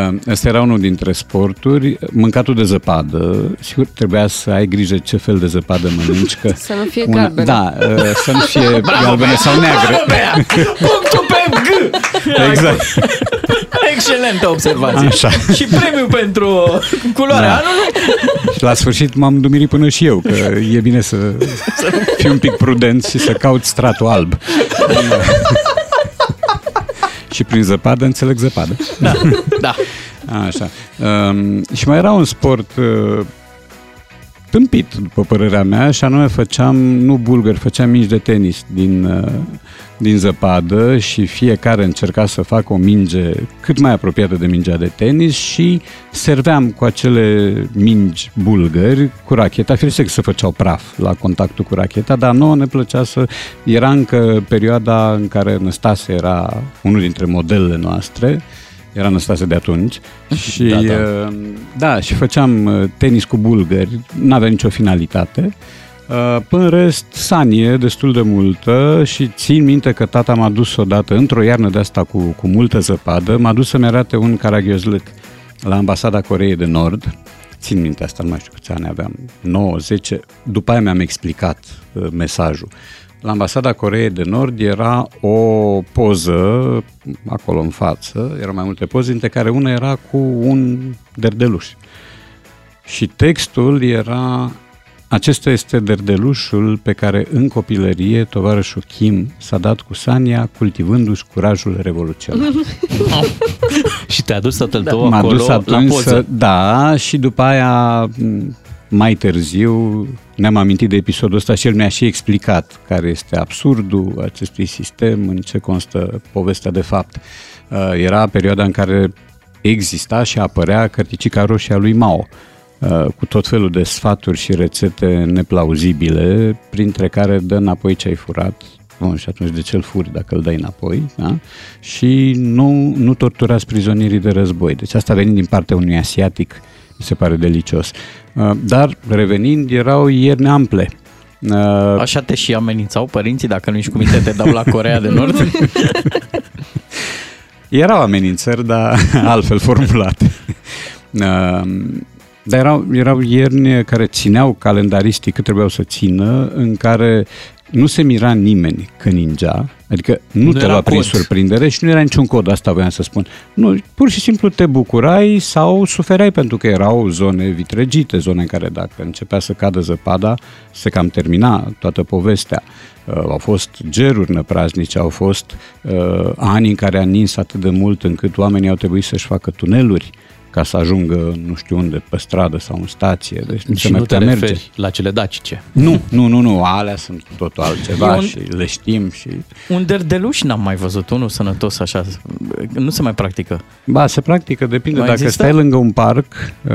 Uh, Ăsta era unul dintre sporturi. Mâncatul de zăpadă, sigur, trebuia să ai grijă ce fel de zăpadă mănânci. Că Să nu fie galbenă. Da, uh, să nu fie galbenă sau neagră. Punctul pe G! Exact. Excelentă observație. Așa. Și premiu pentru culoarea Da. anului. Și la sfârșit m-am dumirit până și eu, că e bine să fii un pic prudent și să cauți stratul alb. și prin zăpadă înțeleg zăpadă. Da, da. Așa. Um, și mai era un sport uh, tâmpit, după părerea mea, și anume făceam, nu bulgări, făceam mingi de tenis din, uh, din zăpadă și fiecare încerca să facă o minge cât mai apropiată de mingea de tenis și serveam cu acele mingi bulgări cu racheta. Firește că se făceau praf la contactul cu racheta, dar nouă ne plăcea să... Era încă perioada în care Năstase era unul dintre modelele noastre, era Năstase de atunci și Da, da, da. da. da și făceam uh, tenis cu bulgări, n-avea nicio finalitate. Uh, Până în rest, sanie destul de multă și țin minte că tata m-a dus odată într-o iarnă de asta cu, cu multă zăpadă, m-a dus să-mi arate un caragiozlâc la ambasada Coreei de Nord. Țin minte asta, nu mai știu câți ani aveam, 9, 10. După aia mi-am explicat uh, mesajul. La ambasada Coreei de Nord era o poză acolo în față, erau mai multe poze, dintre care una era cu un derdeluș. Și textul era acesta este derdelușul pe care în copilărie tovarășul Kim s-a dat cu Sania cultivându-și curajul revoluționar. și te-a dus tatăl tău M-a acolo dus la atunci poză. să, da, și după aia m, mai târziu ne-am amintit de episodul ăsta și el ne-a și explicat care este absurdul acestui sistem, în ce constă povestea de fapt. Uh, Era perioada în care exista și apărea cărticica roșie a lui Mao uh, cu tot felul de sfaturi și rețete neplauzibile, printre care dă înapoi ce ai furat, Bun, și atunci de ce îl furi dacă îl dai înapoi? Da? Și nu, nu torturați prizonierii de război. Deci asta venind din partea unui asiatic, mi se pare delicios. Uh, Dar, revenind, erau ierni ample. Uh, Așa te și amenințau părinții dacă nu ești cu minte te dau la Corea de Nord? Erau amenințări, dar altfel formulate. Uh, Dar erau, erau ierni care țineau calendaristic cât trebuiau să țină, în care nu se mira nimeni că ningea, adică nu, Nu te era lua prin cod. surprindere și nu era niciun cod, asta voiam să spun. Nu, pur și simplu te bucurai sau suferai pentru că erau zone vitregite, zone în care dacă începea să cadă zăpada, se cam termina toată povestea. Uh, au fost geruri năpraznice, au fost uh, ani în care a nins atât de mult încât oamenii au trebuit să-și facă tuneluri ca să ajungă nu știu unde, pe stradă sau în stație. Deci nu se Și mai nu te putea merge. referi la cele dacice. Nu, nu, nu, nu, alea sunt cu totul altceva E un- și le știm și... Un derdeluș n-am mai văzut, unul sănătos așa. Nu se mai practică. Ba, se practică, depinde. Mai Dacă există? stai lângă un parc, uh,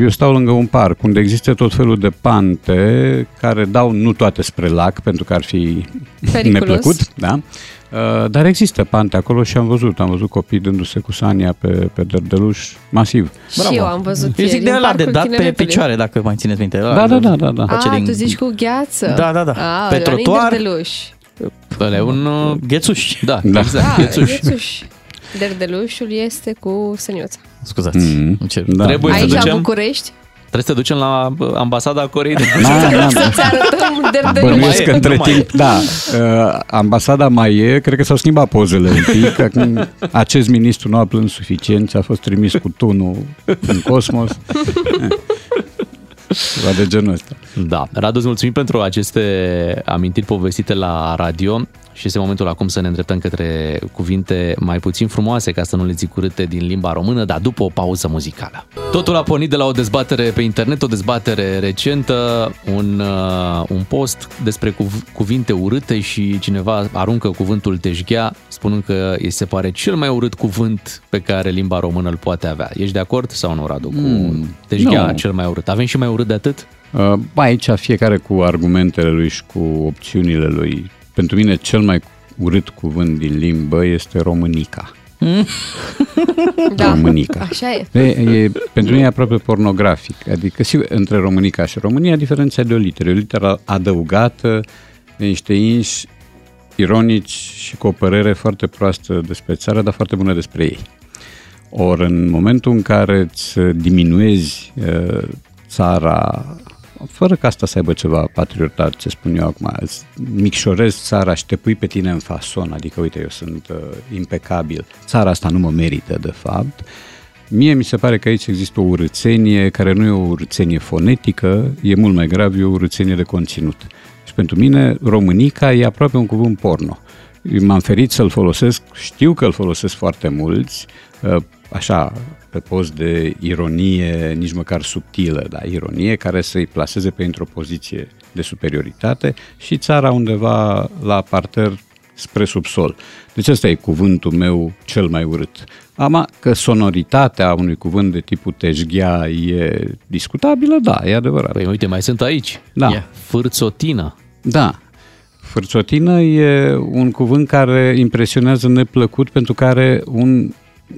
eu stau lângă un parc unde există tot felul de pante care dau nu toate spre lac, pentru că ar fi Periculos. neplăcut, da? Uh, Dar există pante acolo și am văzut, am văzut copii dându-se cu sania pe, pe derdeluș masiv. Și eu am văzut Eu zic ieri de în ăla de Parcul dat pe Tineretului. picioare, dacă mai țineți minte. Ăla Da, de- da, da, da, da. face A, din- tu zici cu gheață. Da, da, da. A, Pe ăla e trotuar. derdeluș. Ăla e un... uh, Ghețuș. Da, Da. exact, Da, ghețuș. ghețuș. Derdelușul este cu săniuța. Scuzați. Mhm. îmi cer- Da. Trebuie să Aici la ducem, București trebuie să te ducem la uh, ambasada Coreei de Da, da, da. să-ți arătăm derdeluș. Bănuiesc e, că între nu mai e. timp, da, uh, ambasada mai e, cred că s-au schimbat pozele un pic, acum acest ministru nu a plâns suficient și a fost trimis cu tunul în cosmos. Ceva de genul ăsta. Da, Radu, îți mulțumim pentru aceste amintiri povestite la radio și este momentul acum să ne îndreptăm către cuvinte mai puțin frumoase, ca să nu le zic urâte din limba română, dar după o pauză muzicală. Totul a pornit de la o dezbatere pe internet, o dezbatere recentă, un, uh, un post despre cuv- cuvinte urâte și cineva aruncă cuvântul teșghea, spunând că îi se pare cel mai urât cuvânt pe care limba română îl poate avea. Ești de acord sau nu, Radu, cu Mm, teșghea nu. cel mai urât? Avem și mai urât de atât? Uh, ba, aici fiecare cu argumentele lui și cu opțiunile lui. Pentru mine cel mai urât cuvânt din limbă este românica. Da, Românica. așa e. E, e, pentru mine e aproape pornografic. Adică, sigur, între Românica și România, diferența e de o literă. E o literă adăugată de niște inși ironici și cu o părere foarte proastă despre țară, dar foarte bună despre ei. Ori în momentul în care îți diminuezi uh, țara, fără ca asta să aibă ceva patriotat, ce spun eu acum, îți micșorezi țara și te pui pe tine în fason, adică uite, eu sunt uh, impecabil, țara asta nu mă merită de fapt, Mie mi se pare că aici există o urățenie care nu e o urățenie fonetică, e mult mai grav, e o urățenie de conținut. Și pentru mine, românica e aproape un cuvânt porno. M-am ferit să-l folosesc, știu că îl folosesc foarte mulți, uh, așa, pe post de ironie, nici măcar subtilă, dar ironie care să-i plaseze pe într-o poziție de superioritate și țara undeva la parter spre subsol. Deci ăsta e cuvântul meu cel mai urât. Ama că sonoritatea unui cuvânt de tipul teșghea e discutabilă, da, e adevărat. Păi uite, mai sunt aici. Da. E fârțotină. Da. Fârțotină e un cuvânt care impresionează neplăcut pentru că are un,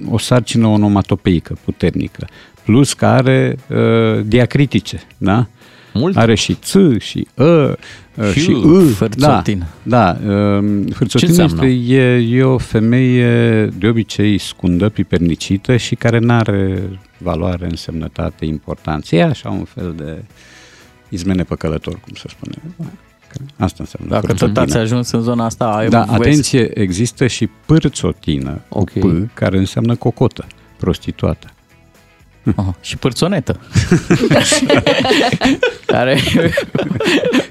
o sarcină onomatopeică puternică, plus că are uh, diacritice, da? Mult? Are și ț și ă uh, Și și â, â. fârțotină. Da, da. um, Ce Fârțotină înseamnă? este, e, e o femeie de obicei scundă, pipernicită și care nu are valoare, însemnătate, importanță. E așa un fel de izmene pe călător, cum se spune. Asta înseamnă Dacă tot fârțotină. ați ajuns în zona asta, ai Da, voie să- atenție, există și pârțotină, Ok. cu P, care înseamnă cocotă, prostituată. Aha, și pârțonetă. care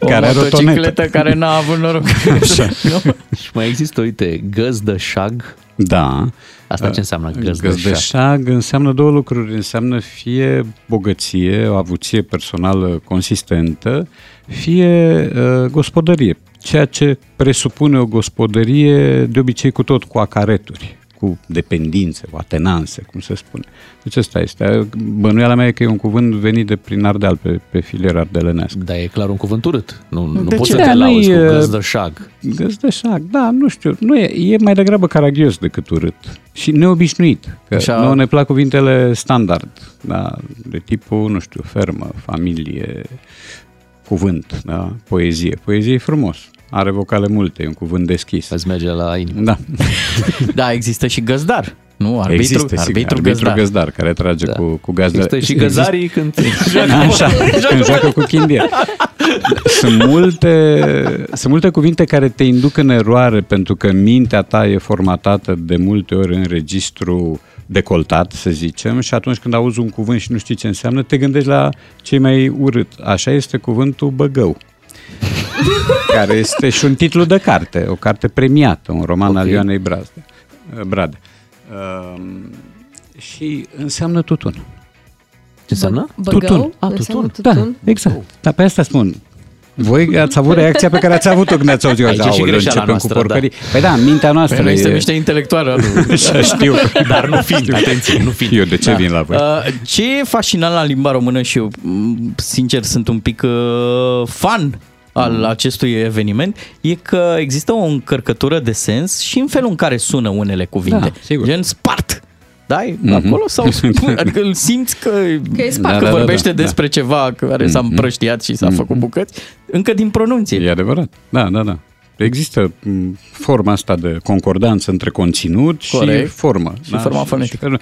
o Care are o motocicletă tonetă. care n-a avut noroc. Așa. Nu? Și mai există, uite, găzdășag. Da. Asta ce înseamnă găzdășag? Găzdășag înseamnă două lucruri. Înseamnă fie bogăție, o avuție personală consistentă, fie uh, gospodărie. Ceea ce presupune o gospodărie de obicei cu tot cu acareturi, cu dependințe, cu atenanțe, cum se spune. Deci ăsta este. Bănuiala mea e că e un cuvânt venit de prin Ardeal, pe, pe filier ardelenească. Dar e clar un cuvânt urât. Nu, nu De poți ce? să te Da, lauzi cu nu-i, uh, găzdășag. Găzdășag, da, nu știu, nu e, e mai degrabă caragios decât urât și neobișnuit. Că Așa- Așa... nouă ne plac cuvintele standard, da, de tipul, nu știu, fermă, familie, cuvânt, da, poezie. Poezie e frumos, are vocale multe, e un cuvânt deschis. Îți merge la inimă. Da. Da, există și găzdar. Nu, arbitru, Există, sigur, arbitru, arbitru găzdar. găzdar, care trage Da. cu, cu gazdele. Există și găzarii când Așa, când joacă cu chindia. Sunt multe, sunt multe cuvinte care te induc în eroare pentru că mintea ta e formatată de multe ori în registru decoltat, să zicem, și atunci când auzi un cuvânt și nu știi ce înseamnă, te gândești la cei mai urât. Așa este cuvântul băgău care este și un titlu de carte, o carte premiată, un roman okay. al Ioanei Brade. Brade. Um, și înseamnă tutun. Ce înseamnă? Băgău? Tutun. A, Înseamnă tutun. tutun? Da, exact. Dar pe asta spun. Voi ați avut reacția pe care ați avut-o când ați auzit. Aici e și Aoleu, greșeala începem noastră, cu porcării. Păi da, în mintea noastră Păi noi suntem e... niște intelectuali, Radu. Așa știu. Dar nu fiind, atenție, nu fiind. Eu de ce Da. vin la voi? Uh, ce e fascinant la limba română și eu, m, sincer, sunt un pic uh, fan al Mm. acestui eveniment, e că există o încărcătură de sens și în felul în care sună unele cuvinte. Da, sigur. Gen spart. Da? Mhm. Acolo sau spun, adică îl simți că, Că e spart. că Da, da, da, vorbește da. despre ceva care s-a Mhm. împrăștiat și s-a făcut bucăți, încă din pronunție. E adevărat. Da, da, da. Există m, forma asta de concordanță între conținut Corect. și formă. Și forma fonetică. Și felul,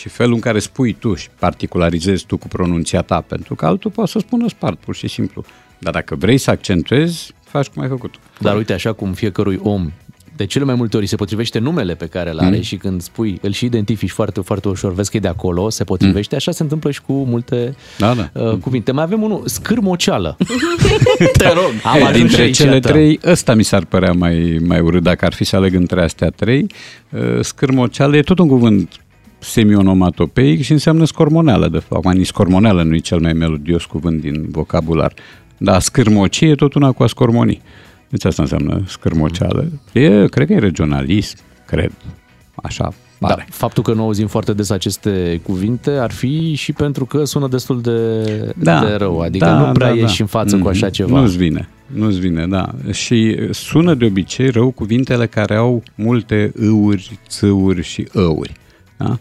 și felul în care spui tu și particularizezi tu cu pronunția ta, pentru că altul poate să spună spart, pur și simplu. Dar dacă vrei să accentuezi, faci cum ai făcut. Dar uite, așa cum fiecărui om de cele mai multe ori se potrivește numele pe care îl are Mm. și când spui, îl și identifici foarte, foarte ușor, vezi că e de acolo, se potrivește, așa se întâmplă și cu multe Da, da. uh, cuvinte. Mai avem unul, scârmoceală. Te rog, am Ei, ajuns și dintre aici, cele iată. trei, ăsta mi s-ar părea mai, mai urât dacă ar fi să aleg între astea trei. Uh, Scârmoceală e tot un cuvânt semionomatopeic și înseamnă scormoneală, de fapt. Acum, nici scormoneală nu e cel mai melodios cuvânt din vocabular. Dar scârmocie e tot una cu a scormoni. Deci asta înseamnă scârmoceală. E, cred că e regionalism, cred. Așa Da, pare. faptul că nu auzim foarte des aceste cuvinte ar fi și pentru că sună destul de, de rău, adică nu prea ieși în față cu așa Mhm. ceva. Nu-ți vine, nu-ți vine, da. Și sună de obicei rău cuvintele care au multe âuri, țâuri și ăuri. Da?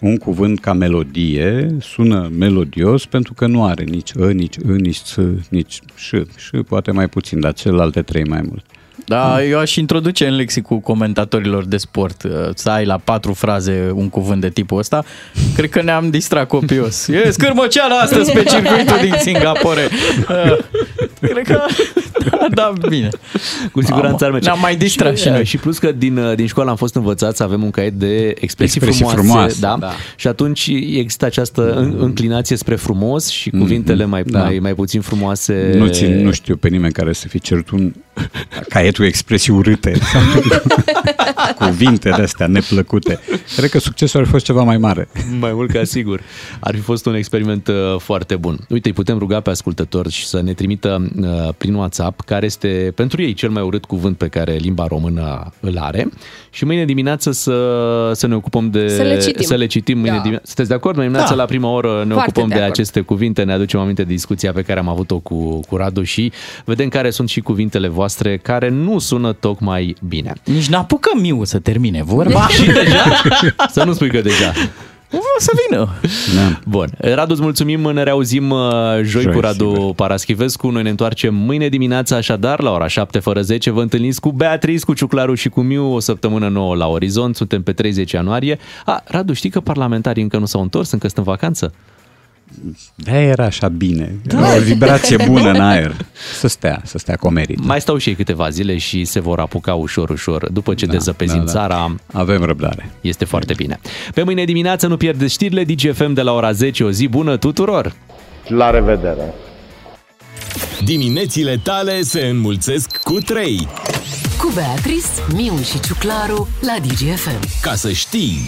Uh, un cuvânt ca melodie sună melodios pentru că nu are nici ă, nici ă, nici ț, nici ș. Și poate mai puțin, dar celelalte trei mai mult. Da, eu aș introduce în lexicul comentatorilor de sport uh, să ai la patru fraze un cuvânt de tipul ăsta. Cred că ne-am distrat copios. E scârmăceală astăzi pe circuitul din Singapore. Uh, Cred că... Da, da, bine. Cu siguranță ar merge. Ne-am mai distrat și noi. Și plus că din, din școală am fost învățați să avem un caiet de expresii, Expresii frumoase, frumoase, da? da. Și atunci există această în- înclinație spre frumos și cuvintele mai, da. mai, mai puțin frumoase. Nu, țin, nu știu pe nimeni care să fi cerut un caietul expresii urâte. Cuvinte de astea neplăcute. Cred că succesul ar fi fost ceva mai mare. Mai mult ca sigur. Ar fi fost un experiment uh, foarte bun. Uite, îi putem ruga pe ascultători și să ne trimită uh, prin WhatsApp care este pentru ei cel mai urât cuvânt pe care limba română îl are și mâine dimineață să, să ne ocupăm de... Să le citim. Să le citim mâine Da. dimineață. Sunteți de acord? Mâine dimineață Da. la prima oră ne Foarte ocupăm de de, acord. aceste cuvinte, ne aducem aminte de discuția pe care am avut-o cu, cu Radu și vedem care sunt și cuvintele voastre care nu sună tocmai bine. Nici n-apucă Miu să termine vorba. Și deja? Să nu spui că deja. O să vină. Da. Bun. Radu, îți mulțumim, ne reauzim uh, joi, Joi, cu Radu sigur. Paraschivescu. Noi ne întoarcem mâine dimineața, așadar, la ora 7 fără 10. Vă întâlniți cu Beatrice, cu Ciuclaru și cu Miu o săptămână nouă la Orizont. Suntem pe 30 ianuarie. A, Radu, știi că parlamentarii încă nu s-au întors, încă sunt în vacanță? De era așa bine. Da. O vibrație bună în aer. Să stea, să stea cu merit. Mai stau și ei câteva zile și se vor apuca ușor, ușor. După ce da, dezăpezim da, da. țara, Avem răbdare. este foarte bine. Pe mâine dimineață nu pierdeți știrile DGFM de la ora 10. O zi bună tuturor! La revedere! Diminețile tale se înmulțesc cu 3. Cu Beatrice, Miu și Ciuclaru la DGFM. Ca să știi...